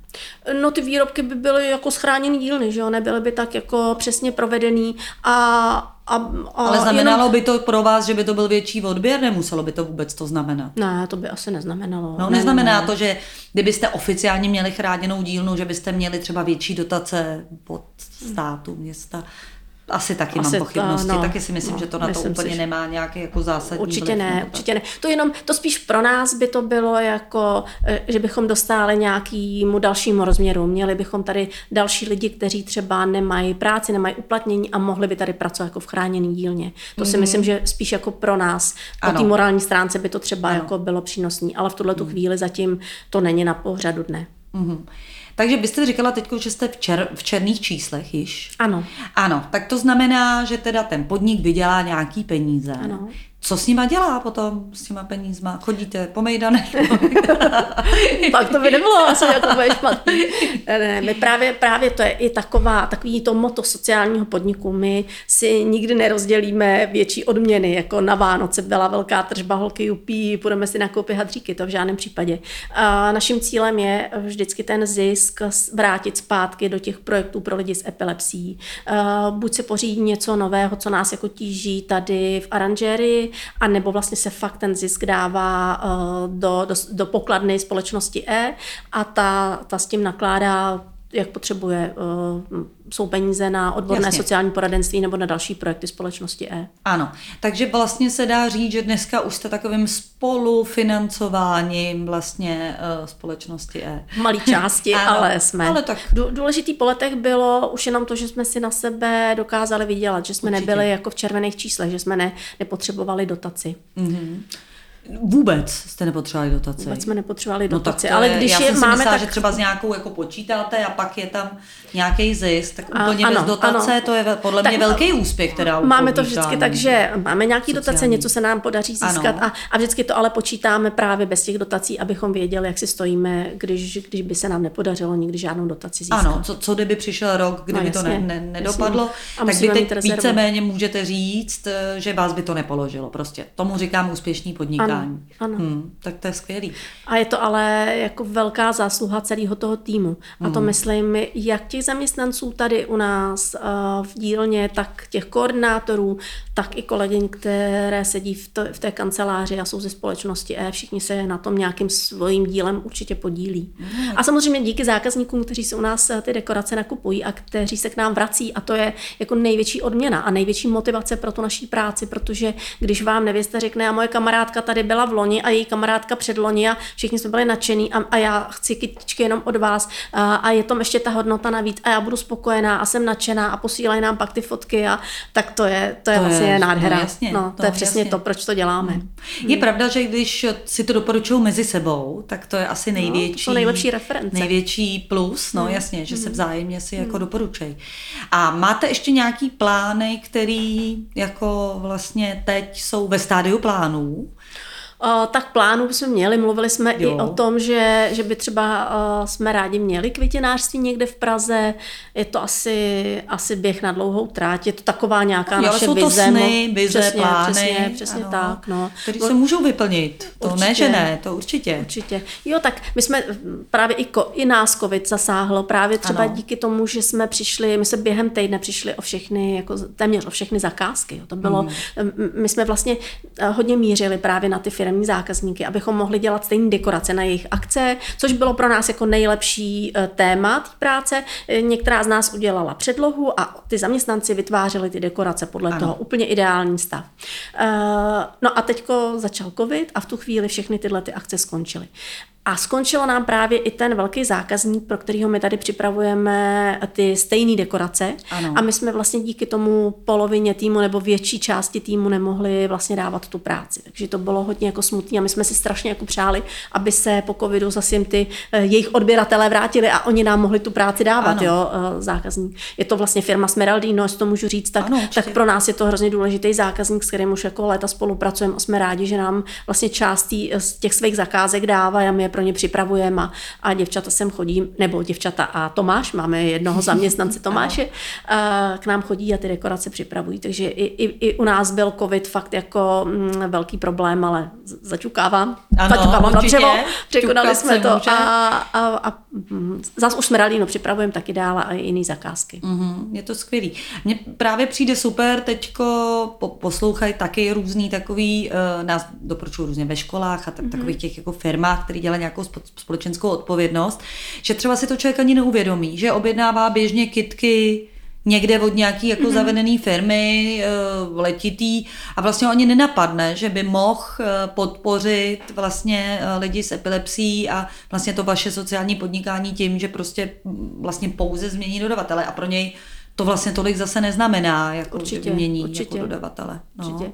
No ty výrobky by byly jako schráněný dílny, že jo, nebyly by tak jako přesně provedený a a, a Ale znamenalo jenom... by to pro vás, že by to byl větší odběr? Nemuselo by to vůbec to znamenat? Ne, to by asi neznamenalo. No, ne, neznamená ne. to, že kdybyste oficiálně měli chráněnou dílnu, že byste měli třeba větší dotace od státu, města? Asi taky Asi mám pochybnosti, to, no, taky si myslím, no, že to na to úplně si, nemá nějaký jako zásadní Určitě ne, určitě ne. To jenom, to spíš pro nás by to bylo jako, eh, že bychom dostali nějakýmu dalšímu rozměru. Měli bychom tady další lidi, kteří třeba nemají práci, nemají uplatnění a mohli by tady pracovat jako v chráněný dílně. To mm-hmm. si mhm. myslím, že spíš jako pro nás, po té morální stránce by to třeba ano. jako bylo přínosné, ale v tuhle tu mm. chvíli zatím to není na pořadu dne. Mm-hmm. Takže byste říkala teď, že jste v, čer, v černých číslech již? Ano. Ano, tak to znamená, že teda ten podnik vydělá nějaký peníze. Ano. Co s nima dělá potom, s těma penízma? Chodíte po mejdanech? Pak to by nebylo asi jako bude špatný. Ne, my právě, právě to je i taková, takový to moto sociálního podniku. My si nikdy nerozdělíme větší odměny, jako na Vánoce byla velká tržba, holky jupí, půjdeme si nakoupit hadříky, to v žádném případě. A naším cílem je vždycky ten zisk vrátit zpátky do těch projektů pro lidi s epilepsií. Buď se pořídí něco nového, co nás jako tíží tady v aranžérii, a nebo vlastně se fakt ten zisk dává uh, do, do, do pokladny společnosti E a ta, ta s tím nakládá jak potřebuje, uh, jsou peníze na odborné Jasně. sociální poradenství nebo na další projekty společnosti E. Ano, takže vlastně se dá říct, že dneska už jste takovým spolufinancováním vlastně uh, společnosti E. V malé části, Ano, ale jsme. ale tak- Dů- Důležitý po letech bylo už jenom to, že jsme si na sebe dokázali vydělat, že jsme Určitě. nebyli jako v červených číslech, že jsme ne, nepotřebovali dotaci. Vůbec jste nepotřebovali dotace. Vůbec jsme nepotřebovali No tak dotaci, to ale když já je si máme, myslela, tak že třeba s nějakou jako počítáte a pak je tam nějaký zisk, tak A- úplně ano, bez dotace, ano. to je podle Tak mě velký úspěch, teda Máme to vždycky tak, že máme nějaký dotace, Sociální. něco se nám podaří získat Ano. a, a vždycky to ale počítáme právě bez těch dotací, abychom věděli, jak si stojíme, když, když by se nám nepodařilo nikdy žádnou dotaci získat. Ano, co, co kdyby přišel rok, kdyby No, to jasně, ne, ne, jasně. nedopadlo, A tak vy teď víceméně můžete říct, eh, že vás by to nepoložilo. Prostě tomu říkám úspěšný podnikání. Ano, ano. Hmm, tak to je skvělý. A je to ale jako velká zásluha celého toho týmu. A to myslím, jak těch zaměstnanců tady u nás uh, v dílně, tak těch koordinátorů, tak i kolegyň, které sedí v, to, v té kanceláři a jsou ze společnosti E, všichni se na tom nějakým svým dílem určitě podílí. A samozřejmě díky zákazníkům, kteří se u nás eh, ty dekorace nakupují a kteří se k nám vrací a to je jako největší odměna a největší motivace pro tu naší práci, protože když vám nevěsta řekne, a moje kamarádka tady byla v loni a její kamarádka před loni a všichni jsme byli nadšení a, a já chci kytičky jenom od vás a, a je tam ještě ta hodnota navíc a já budu spokojená a jsem nadšená a posílají nám pak ty fotky a tak to je, to je To je- vlastně nádhera. no jasně, no, to je no přesně jasně. to, proč to děláme. Je pravda, že když si to doporučují mezi sebou, tak to je asi největší. No, jsou nejlepší reference. Největší plus, no jasně, že se vzájemně si jako doporučují. A máte ještě nějaký plány, který jako vlastně teď jsou ve stádiu plánů? Tak plánů jsme měli, mluvili jsme Jo. i o tom, že, že by třeba jsme rádi měli květinářství někde v Praze. Je to asi, asi běh na dlouhou tráť, je to taková nějaká Jo, ale naše jsou to vize. sny, vize, přesně, plány. Přesně, přesně ano, tak. No. Který se můžou vyplnit. To ne, Určitě. že ne, to určitě. Určitě. Jo, tak my jsme právě i, ko, i nás covid zasáhlo, právě třeba Ano. díky tomu, že jsme přišli, my se během týdne přišli o všechny, jako téměř o všechny zakázky. Jo. To bylo, Mhm. mm. my jsme vlastně eh, hodně mířili právě na ty firmní zákazníky, abychom mohli dělat stejné dekorace na jejich akce, což bylo pro nás jako nejlepší eh, téma té práce. Eh, Některá z nás udělala předlohu a ty zaměstnanci vytvářeli ty dekorace podle Ano. toho úplně ideální stav. Eh, No a teďko začal covid a v tu chvíli všechny tyhle ty akce skončily. A skončilo nám právě i ten velký zákazník, pro kterého my tady připravujeme ty stejné dekorace. Ano. A my jsme vlastně díky tomu polovině týmu nebo větší části týmu nemohli vlastně dávat tu práci. Takže to bylo hodně jako smutné a my jsme si strašně jako přáli, aby se po covidu zase jim ty eh, jejich odběratelé vrátili a oni nám mohli tu práci dávat, Ano. jo, eh, zákazník. Je to vlastně firma Smeraldino, jestli to můžu říct, tak, Ano, určitě. tak pro nás je to hrozně důležitý zákazník, s kterým už jako léta spolupracujeme a jsme rádi, že nám vlastně část z těch svých zakázek dává a my je pro ně připravujeme a, a děvčata sem chodí, nebo děvčata a Tomáš, máme jednoho zaměstnance Tomáše, a k nám chodí a ty dekorace připravují. Takže i, i, i u nás byl covid fakt jako mm, velký problém, ale z- zaťukávám. Ano, zaťukávám na dřevo, překonali jsme to může. a, a, a mm, zas už jsme Ralíno připravujeme taky dál a i jiný zakázky. Mhm, je to skvělý. Mně právě přijde super, teďko po, poslouchají taky různý takový, uh, nás doporučují různě ve školách a tak, takových těch jako firmách, které dělají nějakou spo, společenskou odpovědnost, že třeba si to člověk ani neuvědomí, že objednává běžně kitky někde od nějaký jako mm-hmm. zavedený firmy uh, letitý a vlastně ho ani nenapadne, že by mohl uh, podpořit vlastně uh, lidi s epilepsií a vlastně to vaše sociální podnikání tím, že prostě vlastně pouze změní dodavatele a pro něj to vlastně tolik zase neznamená, jako Určitě, že vymění určitě. jako dodavatele. No. Určitě.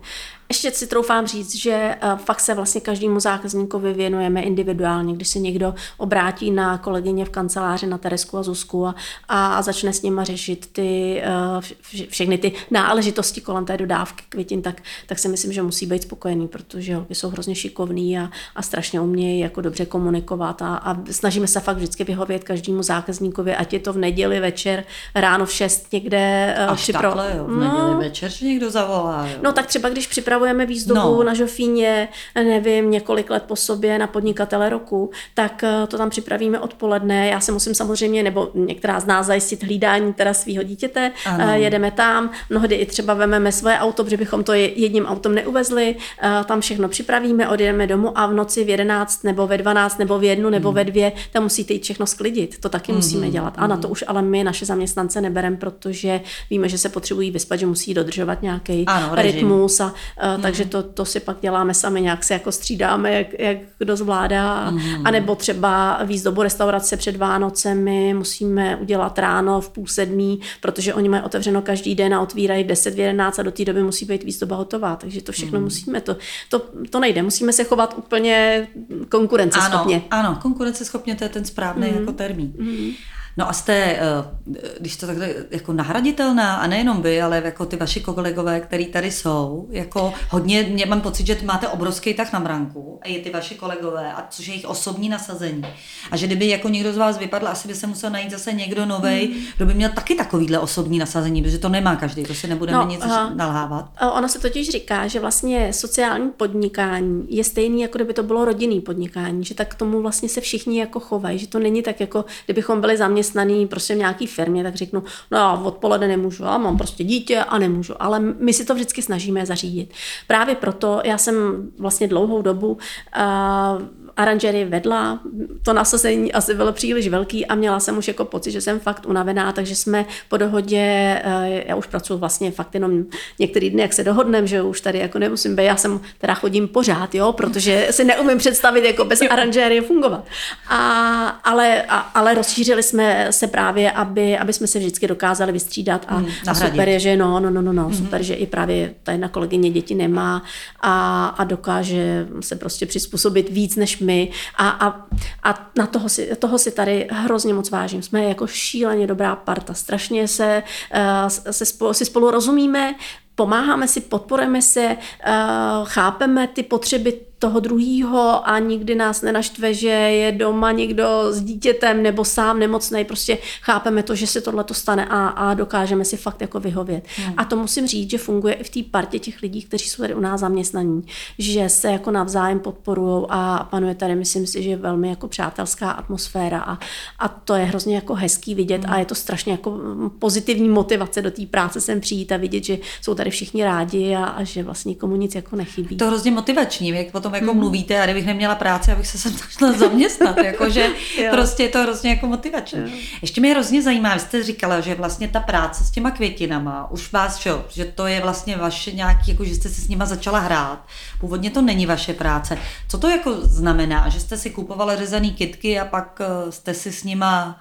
Ještě si troufám říct, že uh, fakt se vlastně každému zákazníkovi věnujeme individuálně, když se někdo obrátí na kolegyně v kanceláři na Teresku a Zuzku a, a začne s nima řešit ty, vš- všechny ty náležitosti kolem té dodávky květin, tak, tak si myslím, že musí být spokojený, protože holky jsou hrozně šikovný a, a strašně umějí jako dobře komunikovat a, a snažíme se fakt vždycky vyhovět každému zákazníkovi, ať je to v neděli večer, ráno v 6 někde uh, Až takhle, jo, v neděli večer, že někdo zavolá. Jo. No tak třeba když připravujeme připravujeme výzdobu No. na Žofíně, nevím, několik let po sobě na podnikatele roku, tak eh, to tam připravíme odpoledne. Já se musím samozřejmě, nebo některá z nás zajistit hlídání teda svého dítěte. Ano. Eh, Jedeme tam, mnohdy i třeba vememe svoje auto, protože bychom to je- jedním autem neuvezli. Eh, Tam všechno připravíme, odjedeme domů a v noci v 11 nebo ve 12 nebo v jednu nebo Hmm. ve dvě, tam musíte jít všechno sklidit. To taky musíme dělat. A na to už ale my naše zaměstnance nebereme, protože víme, že se potřebují vyspat, že musí dodržovat nějaký Ano, režim. rytmus. A, uh, Takže to, to si pak děláme sami, nějak se jako střídáme, jak, jak kdo zvládá. A nebo třeba výzdobu restaurace před Vánocemi musíme udělat ráno v půl sedmí, protože oni mají otevřeno každý den a otvírají v 10, v 11 a do té doby musí být výzdoba hotová. Takže to všechno musíme. To, to, to nejde. Musíme se chovat úplně konkurenceschopně. Ano, ano, konkurenceschopně to je ten správný mm. jako termín. Mm. No a jste, eh, když to takhle jako nahraditelná, a nejenom vy, ale jako ty vaši kolegové, který tady jsou, jako hodně, mě mám pocit, že máte obrovský tak na branku, a i ty vaši kolegové, a což je jejich osobní nasazení. A že kdyby jako někdo z vás vypadl, asi by se musel najít zase někdo novej, mm. kdo by měl taky takovýhle osobní nasazení, protože to nemá každý, to si nebudeme No, nic aha. nalhávat. A Ono se totiž říká, že vlastně sociální podnikání je stejný, jako kdyby to bylo rodinný podnikání, že tak k tomu vlastně se všichni jako chovají, že to není tak jako, kdybychom byli zaměstnaní prostě v nějaké firmě, tak řeknu, no já odpoledne nemůžu, já mám prostě dítě a nemůžu, ale my si to vždycky snažíme zařídit. Právě proto já jsem vlastně dlouhou dobu uh, aranžery vedla, to nasazení asi bylo příliš velký a měla jsem už jako pocit, že jsem fakt unavená, takže jsme po dohodě, eh, já už pracuji vlastně fakt jenom některý dny, jak se dohodneme, že už tady jako nemusím být, já jsem teda chodím pořád, jo, protože si neumím představit jako bez aranžéry fungovat. A, ale, a, ale rozšířili jsme se právě, aby, aby jsme se vždycky dokázali vystřídat a, a nahradit. super je, že no, no, no, no, no super, že i právě ta jedna kolegyně děti nemá a, a dokáže se prostě přizpůsobit víc než my a, a, a na toho si, toho si tady hrozně moc vážím. Jsme jako šíleně dobrá parta, strašně se, uh, se spolu, si spolu rozumíme, pomáháme si, podporujeme se, uh, chápeme ty potřeby toho druhýho a nikdy nás nenaštve, že je doma někdo s dítětem nebo sám nemocný. Prostě chápeme to, že se tohle to stane a, a dokážeme si fakt jako vyhovět. Hmm. A to musím říct, že funguje i v té partě těch lidí, kteří jsou tady u nás zaměstnaní, že se jako navzájem podporují a panuje tady, myslím si, že velmi jako přátelská atmosféra a, a to je hrozně jako hezký vidět hmm. a je to strašně jako pozitivní motivace do té práce sem přijít a vidět, že jsou tady všichni rádi a, a že vlastně komu nic jako nechybí. to hrozně motivační, jak potom jako mm. mluvíte a kdybych neměla práci, abych se sem začala zaměstnat, jakože prostě je to hrozně jako motivační. Jo. Ještě mě hrozně zajímá, vy jste říkala, že vlastně ta práce s těma květinama, už vás, že, že to je vlastně vaše nějaký, jako že jste si s nima začala hrát. Původně to není vaše práce. Co to jako znamená, že jste si kupovala řezaný kitky a pak eh, jste si s nima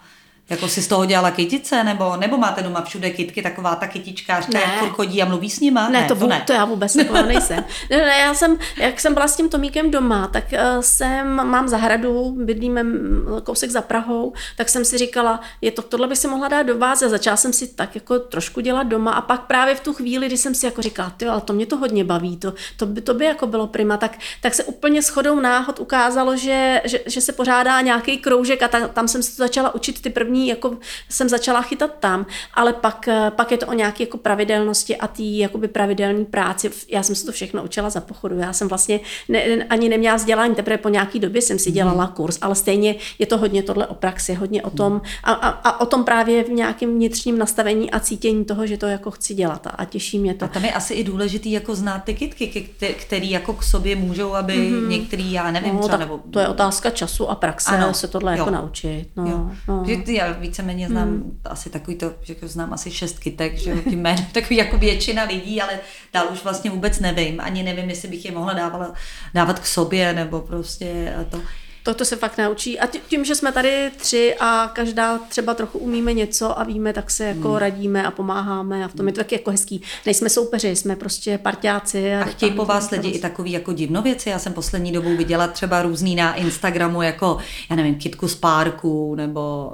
jako si z toho dělala kytice, nebo, nebo máte doma všude kitky, taková ta kytičkářka, Ne. jak chodí a mluví s nima? Ne, to, ne. to já vůbec taková nejsem. Ne, ne, já jsem, jak jsem byla s tím Tomíkem doma, tak uh, jsem, mám zahradu, bydlíme kousek za Prahou, tak jsem si říkala, je to, tohle by se mohla dát do vás a začala jsem si tak jako trošku dělat doma a pak právě v tu chvíli, kdy jsem si jako říkala, ty, ale to mě to hodně baví, to, to, by, to by jako bylo prima, tak, tak se úplně shodou náhod ukázalo, že, že, že se pořádá nějaký kroužek a ta, tam jsem se to začala učit ty první, jako jsem začala chytat tam, ale pak, eh, pak je to o nějaké jako pravidelnosti a té jakoby pravidelné práci. Já jsem se to všechno učila za pochodu. Já jsem vlastně ne, ani neměla vzdělání, teprve po nějaký době jsem si dělala kurz, ale stejně je to hodně tohle o praxi, hodně o tom a, a, a o tom právě v nějakém vnitřním nastavení a cítění toho, že to jako chci dělat a, těší mě to. A tam je asi i důležitý jako znát ty kitky, ke- kte- který jako k sobě můžou, aby mm-hmm. některý, já nevím, No, tak nebo... to je otázka času a praxe Ano, se tohle jo. jako naučit. No, Jo. no. Že ty, já víceméně znám hmm. asi takový to, že znám asi šest kytek, že tím jménem takový jako většina lidí, ale dál už vlastně vůbec nevím. Ani nevím, jestli bych je mohla dávala, dávat k sobě, nebo prostě a to. To, to se fakt naučí. A tí- tím, že jsme tady tři a každá třeba trochu umíme něco a víme, tak se jako hmm. radíme a pomáháme a v tom je to taky jako hezký. Nejsme soupeři, jsme prostě parťáci. A chtějí po vás lidi i takový jako divnověci. Já jsem poslední dobou viděla třeba různý na Instagramu, jako, já nevím, kitku z párku, nebo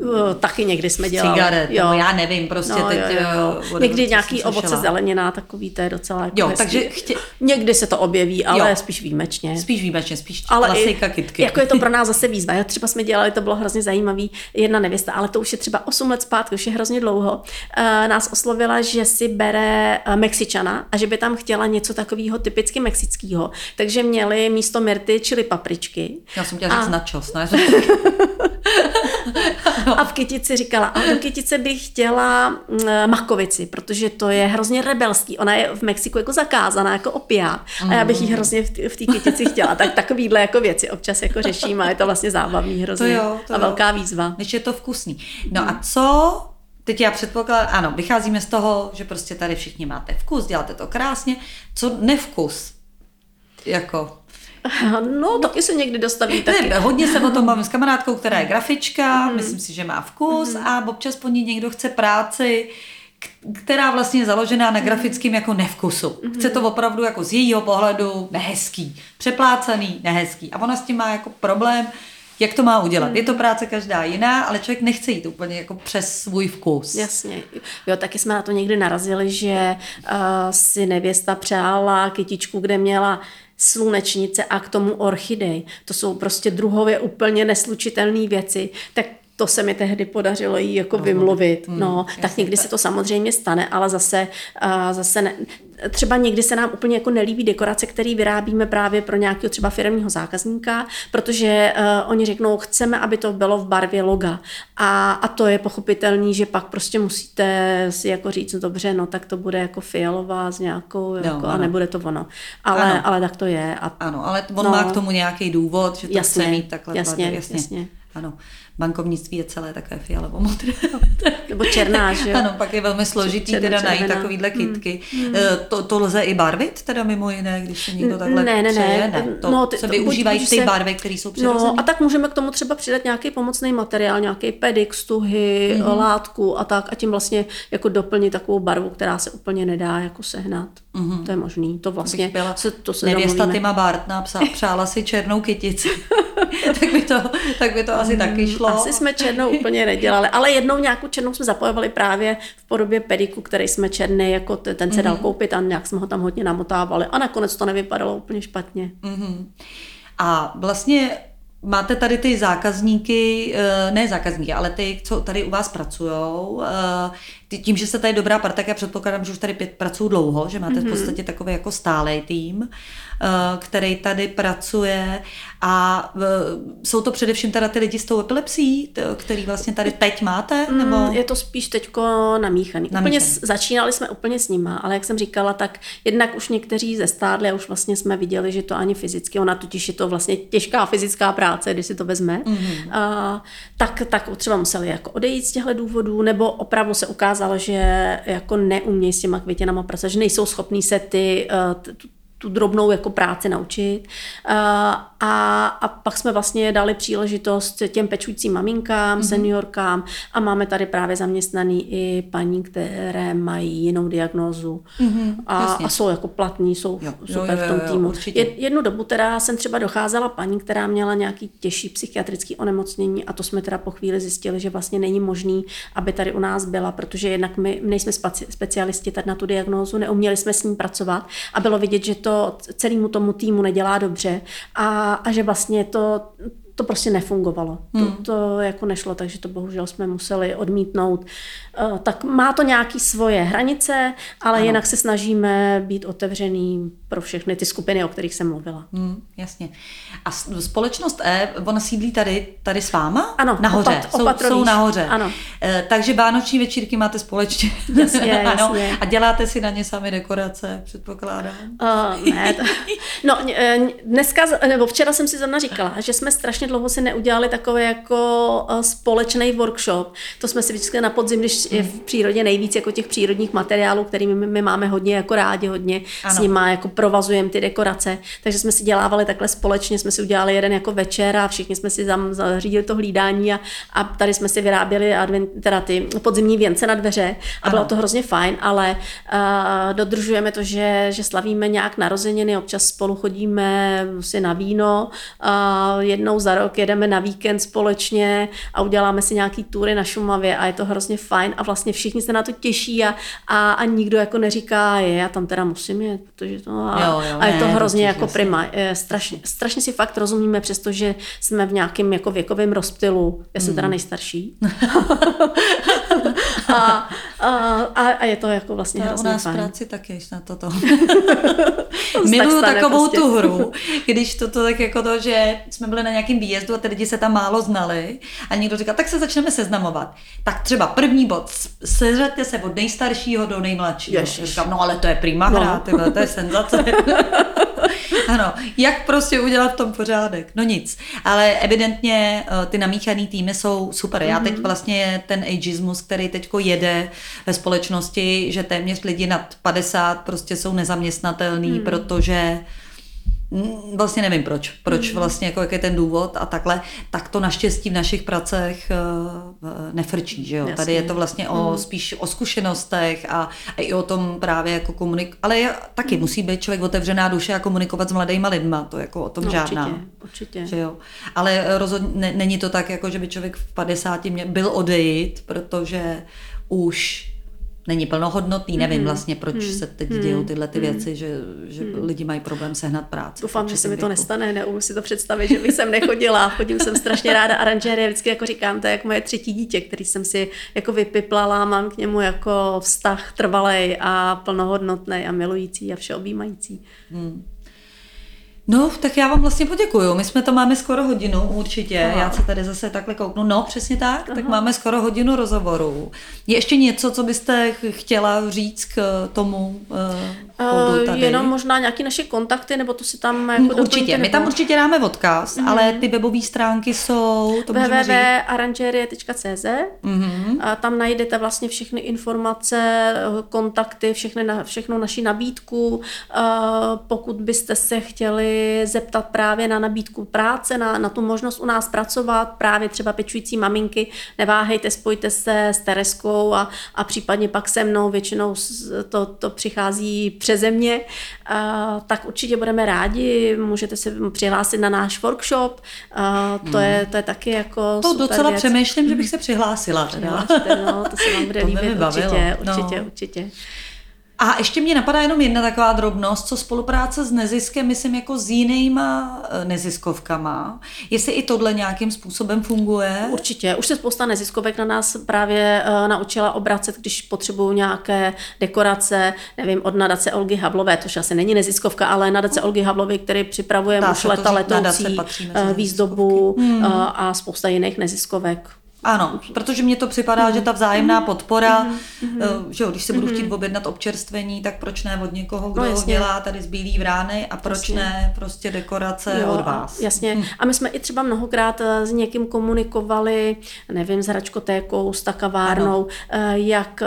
uh, Taky někdy jsme dělali. cigaret, jo. nebo já nevím, prostě No, teď. jo, jo, jo. whatever, Někdy nějaký ovoce, slyšela. zelenina, takový, to je docela jako Jo, hezký. takže chtě- Někdy se to objeví, ale Jo. spíš výjimečně. Spíš výjimečně, spíš Ale klasika i, kytky. Jako je to pro nás zase výzva. Jo? Třeba jsme dělali, to bylo hrozně zajímavý, jedna nevěsta, ale to už je třeba 8 let zpátky, už je hrozně dlouho. Uh, nás oslovila, že si bere uh, Mexičana a že by tam chtěla něco takového typicky mexického. Takže měli místo myrty čili papričky. Já jsem chtěla říct A- nachos, ne? A v kytici říkala, a do kytice bych chtěla mm, makovici, protože to je hrozně rebelský. Ona je v Mexiku jako zakázaná, jako opiát. A já bych Mm. ji hrozně v té kytici chtěla. Tak takovýhle jako věci občas jako řeším a je to vlastně zábavný hrozně. To jo, to a jo. velká výzva. Než je to vkusný. No a co Teď já předpokládám, ano, vycházíme z toho, že prostě tady všichni máte vkus, děláte to krásně. Co nevkus? Jako, No, taky se někdy dostaví taky. ne, hodně se o tom bavím s kamarádkou, která je grafička, myslím si, že má vkus a občas po ní někdo chce práci, která vlastně je založená na grafickém jako nevkusu. Chce to opravdu jako z jejího pohledu nehezký, přeplácaný, nehezký. A ona s tím má jako problém, jak to má udělat. Je to práce každá jiná, ale člověk nechce jít úplně jako přes svůj vkus. Jasně. Jo, taky jsme na to někdy narazili, že uh, si nevěsta přála kytičku, kde měla slunečnice a k tomu orchidej. To jsou prostě druhově úplně neslučitelné věci. Tak to se mi tehdy podařilo jí jako vymluvit. No, tak jasně. někdy se to samozřejmě stane, ale zase, uh, zase ne, třeba někdy se nám úplně jako nelíbí dekorace, které vyrábíme právě pro nějakého třeba firmního zákazníka, protože uh, oni řeknou, chceme, aby to bylo v barvě loga. A, a to je pochopitelný, že pak prostě musíte si jako říct, no dobře, no tak to bude jako fialová s nějakou, jako, a nebude to ono. Ale, Ano. ale tak to je. A Ano, ale on No. má k tomu nějaký důvod, že to Jasně, chce mít takhle. jasně, barvy, jasně. Ano, bankovnictví je celé takové fialovo-modré. Nebo černá, že jo? Ano, pak je velmi složitý Černá, teda najít červená. takovýhle kytky. Eh, To, to lze i barvit teda mimo jiné, když se někdo takhle ne, ne, přeje? ne. To No, ty- se využívají buď- ty se- barvy, které jsou přirozené. No a tak můžeme k tomu třeba přidat nějaký pomocný materiál, nějaký pedik, stuhy, mm-hmm. látku a tak a tím vlastně jako doplnit takovou barvu, která se úplně nedá jako sehnat. Mm-hmm. To je možný. To vlastně Bych byla se, to se nevěsta. Tima Bartna psa, přála si černou kytici. tak, by to, tak by to asi taky šlo. Mm, Asi jsme černou úplně nedělali, ale jednou nějakou černou jsme zapojovali právě v podobě pediku, který jsme černý, jako ten se dal koupit a nějak jsme ho tam hodně namotávali a nakonec to nevypadalo úplně špatně. A vlastně máte tady ty zákazníky, eh, ne zákazníky, ale ty, co tady u vás pracují. Tím, že jste tady dobrá parta, tak já předpokládám, že už tady pět pracují dlouho, že máte v podstatě takový jako stálej tým, eh, který tady pracuje a eh, jsou to především teda ty lidi s tou epilepsií, t- který vlastně tady teď máte? Nebo? Mm, Je to spíš teďko namíchaný. Namíchaný. Úplně začínali jsme úplně s nima, ale jak jsem říkala, tak jednak už někteří zestárli a už vlastně jsme viděli, že to ani fyzicky, ona totiž je to vlastně těžká fyzická práce, když si to vezme, Mhm. mm-hmm. a, tak, tak třeba museli jako odejít z těchto důvodů, nebo opravdu se ukázalo, že jako neumějí s těma květinama pracovat, že nejsou schopní se ty, eh, tu, drobnou jako práci naučit. A, a, a pak jsme vlastně dali příležitost těm pečujícím maminkám, Mhm. mm-hmm. seniorkám a máme tady právě zaměstnaný i paní, které mají jinou diagnózu mm-hmm, a, a jsou jako platní, jsou Jo, jo, jo, super jo, v tom jo, týmu. určitě. Jed, jednu dobu teda jsem třeba docházela paní, která měla nějaký těžší psychiatrický onemocnění a to jsme teda po chvíli zjistili, že vlastně není možný, aby tady u nás byla, protože jednak my nejsme spaci- specialisti tady na tu diagnózu, neuměli jsme s ní pracovat a bylo vidět, že to celému tomu týmu nedělá dobře a, a že vlastně to to prostě nefungovalo. Hmm. To, to jako nešlo, takže to bohužel jsme museli odmítnout. Uh, tak má to nějaké svoje hranice, ale ano. jinak se snažíme být otevřený pro všechny ty skupiny, o kterých jsem mluvila. Hmm, jasně. A společnost E, ona sídlí tady, tady s váma? Ano, nahoře. opat- jsou, jsou nahoře. Ano. E, takže vánoční večírky máte společně. Jasně, ano. jasně. A děláte si na ně sami dekorace, předpokládám. Uh, ne, to, no eh, dneska, nebo včera jsem si zrovna říkala, že jsme strašně dlouho si neudělali takový jako uh, společný workshop. To jsme si vždycky na podzim, když je v přírodě nejvíc jako těch přírodních materiálů, kterými my, my máme hodně jako rádi, hodně Ano. s nimi jako provazujeme ty dekorace. Takže jsme si dělávali takhle společně, jsme si udělali jeden jako večer a všichni jsme si tam zařídili to hlídání a, a tady jsme si vyráběli advent, teda ty podzimní věnce na dveře a bylo Ano. to hrozně fajn, ale uh, dodržujeme to, že, že slavíme nějak narozeniny, občas spolu chodíme si na víno uh, jednou za rok jedeme na víkend společně a uděláme si nějaký tury na Šumavě a je to hrozně fajn a vlastně všichni se na to těší a, a, a nikdo jako neříká, je, já tam teda musím jet, protože to, a, Jo, jo, a je to ne, hrozně určitě, jako jasně. prima. Strašně, strašně si fakt rozumíme, přestože jsme v nějakém jako věkovém rozptylu. Já jsem Hmm. teda nejstarší. a, a, a, a, je to jako vlastně To je u hrozně nás fajn. práci taky na toto. tak Miluju stane takovou prostě. tu hru, když to, to tak jako to, že jsme byli na nějakém výjezdu a ty lidi se tam málo znali a někdo říkal, tak se začneme seznamovat. Tak třeba první bod, s- seřaďte se od nejstaršího do nejmladšího. Ježiš. Říkám, no ale to je prima No. hra, tyhle, to je senzace. ano, jak prostě udělat v tom pořádek? No nic, ale evidentně eh, ty namíchaný týmy jsou super. Já Mhm. teď vlastně ten ageismus, který teďko jede ve společnosti, že téměř lidi nad 50 prostě jsou nezaměstnatelný, Mhm. protože mm, vlastně nevím proč, proč Mhm. vlastně, jako jak je ten důvod a takhle, tak to naštěstí v našich pracech eh, eh, nefrčí, že jo. Jasně. Tady je to vlastně o, spíš o zkušenostech a, a i o tom právě jako komunik... Ale je, taky musí být člověk otevřená duše a komunikovat s mladýma lidma, to jako o tom No, žádná. určitě, určitě. Že jo. Ale rozhodně ne, není to tak, jako že by člověk v 50 mě byl odejít, protože už není plnohodnotný. Nevím vlastně, proč se teď dějou tyhle ty věci, že, že lidi mají problém sehnat práci. Doufám, že se mi to věku. nestane, neumím si to představit, že bych sem nechodila. Chodím sem strašně ráda aranžéry, vždycky jako říkám, to je jak moje třetí dítě, který jsem si jako vypiplala, mám k němu jako vztah trvalej a plnohodnotný a milující a všeobjímající. No, tak já vám vlastně poděkuju. My jsme to máme skoro hodinu, určitě. Aha. Já se tady zase takhle kouknu. No, přesně tak. Aha. Tak máme skoro hodinu rozhovoru. Je ještě něco, co byste ch- chtěla říct k tomu uh, tady? Jenom možná nějaké naše kontakty, nebo to si tam jako Určitě, doplňte, my tam nebo- určitě dáme odkaz, mm-hmm. ale ty webové stránky jsou, www.arangerie.cz Mm-hmm. a tam najdete vlastně všechny informace, kontakty, všechny, na- všechno naši nabídku. A Pokud byste se chtěli zeptat právě na nabídku práce, na, na tu možnost u nás pracovat, právě třeba pečující maminky, neváhejte, spojte se s Tereskou a, a případně pak se mnou, většinou to, to přichází přeze mě, a, tak určitě budeme rádi, můžete se přihlásit na náš workshop, a to, je, to je taky jako To super docela věc. přemýšlím, že bych se přihlásila. Teda. Přihlašte, no, to se vám bude To líbit, bavilo, určitě, no. určitě, určitě. A ještě mě napadá jenom jedna taková drobnost, co spolupráce s neziskem, myslím, jako s jinýma eh, neziskovkama. Jestli i tohle nějakým způsobem funguje. Určitě. Už se spousta neziskovek na nás právě uh, naučila obracet, když potřebují nějaké dekorace, nevím, od nadace Olgy Havlové, což asi není neziskovka, ale nadace Olgy Havlové, který připravuje už leta letoucí eh, výzdobu hmm. a spousta jiných neziskovek. Ano, protože mně to připadá, že ta vzájemná Mhm. podpora, eh, že jo, když se budu chtít objednat občerstvení, tak proč ne od někoho, kdo No, ho dělá tady z bílý vrány a proč Jasně. ne prostě dekorace Jo, od vás. Jasně. A my jsme i třeba mnohokrát eh, s někým komunikovali, nevím, s hračkotékou, s takavárnou, eh, jak,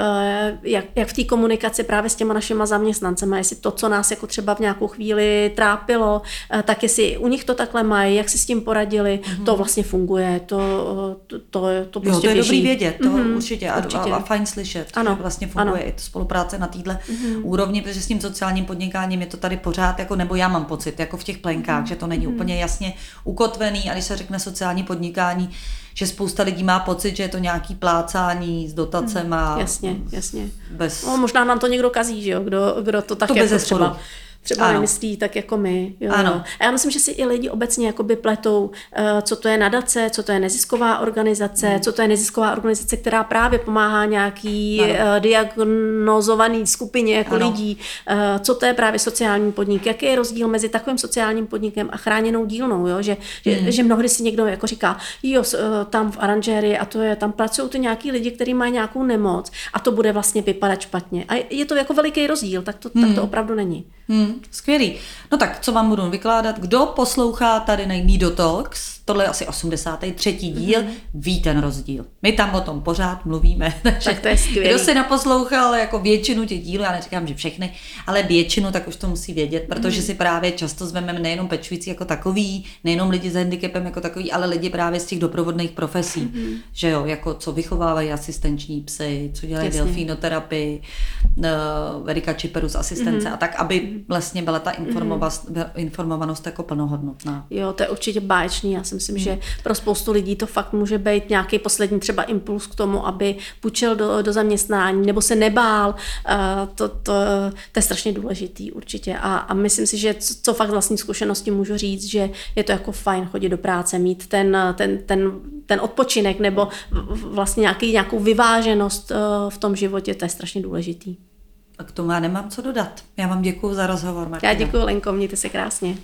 jak, jak v té komunikaci právě s těma našima zaměstnancema, jestli to, co nás jako třeba v nějakou chvíli trápilo, tak jestli u nich to takhle mají, jak si s tím poradili, to vlastně funguje, to, to, to, to Mhm. Jo, prostě to je běží. dobrý vědět, to Mhm, určitě. A, určitě. A, a fajn slyšet, Ano, že vlastně funguje ano. I to spolupráce na téhle úrovni, protože s tím sociálním podnikáním je to tady pořád, jako, nebo já mám pocit, jako v těch plenkách, Mhm. že to není úplně jasně ukotvený a když se řekne sociální podnikání, že spousta lidí má pocit, že je to nějaký plácání s dotacema. Mhm. Jasně, jasně. Bez... No, možná nám to někdo kazí, že jo? Kdo, kdo to tak To jako třeba, třeba Ano. nemyslí tak jako my. Jo, Ano. jo. A já myslím, že si i lidi obecně jakoby pletou, eh, co to je nadace, co to je nezisková organizace, Hmm. co to je nezisková organizace, která právě pomáhá nějaký Ano. eh, diagnozovaný skupině jako Ano. lidí, eh, co to je právě sociální podnik, jaký je rozdíl mezi takovým sociálním podnikem a chráněnou dílnou, jo? Že, že, Hmm. že mnohdy si někdo jako říká, jo, tam v aranžérii a to je, tam pracují ty nějaký lidi, kteří mají nějakou nemoc a to bude vlastně vypadat špatně. A je to jako veliký rozdíl, tak to, tak to opravdu není. Hmm, skvělý. No tak, co vám budu vykládat? Kdo poslouchá tady na Talks, tohle je asi 83. díl, mm-hmm. ví ten rozdíl. My tam o tom pořád mluvíme. Takže Tak to je skvělý. Kdo se naposlouchal jako většinu těch dílů, já neříkám, že všechny, ale většinu, tak už to musí vědět, protože si právě často zveme nejenom pečující jako takový, nejenom lidi s handicapem jako takový, ale lidi právě z těch doprovodných profesí, mm-hmm. že jo, jako co vychovávají asistenční psy, co dělají Jasně. delfínoterapii, uh, Erika Čiperu z asistence mm-hmm. a tak, aby vlastně vlastně byla ta informovanost, mm. informovanost jako plnohodnotná. Jo, to je určitě báječný. Já si myslím, mm. že pro spoustu lidí to fakt může být nějaký poslední třeba impuls k tomu, aby půjčil do, do zaměstnání nebo se nebál. Uh, to, to, to je strašně důležitý určitě. A, a myslím si, že co, co fakt vlastní zkušenosti můžu říct, že je to jako fajn chodit do práce, mít ten, ten, ten, ten odpočinek nebo vlastně nějaký, nějakou vyváženost uh, v tom životě, to je strašně důležitý. A k tomu já nemám co dodat. Já vám děkuji za rozhovor, Martina. Já děkuji, Lenko, mějte se krásně.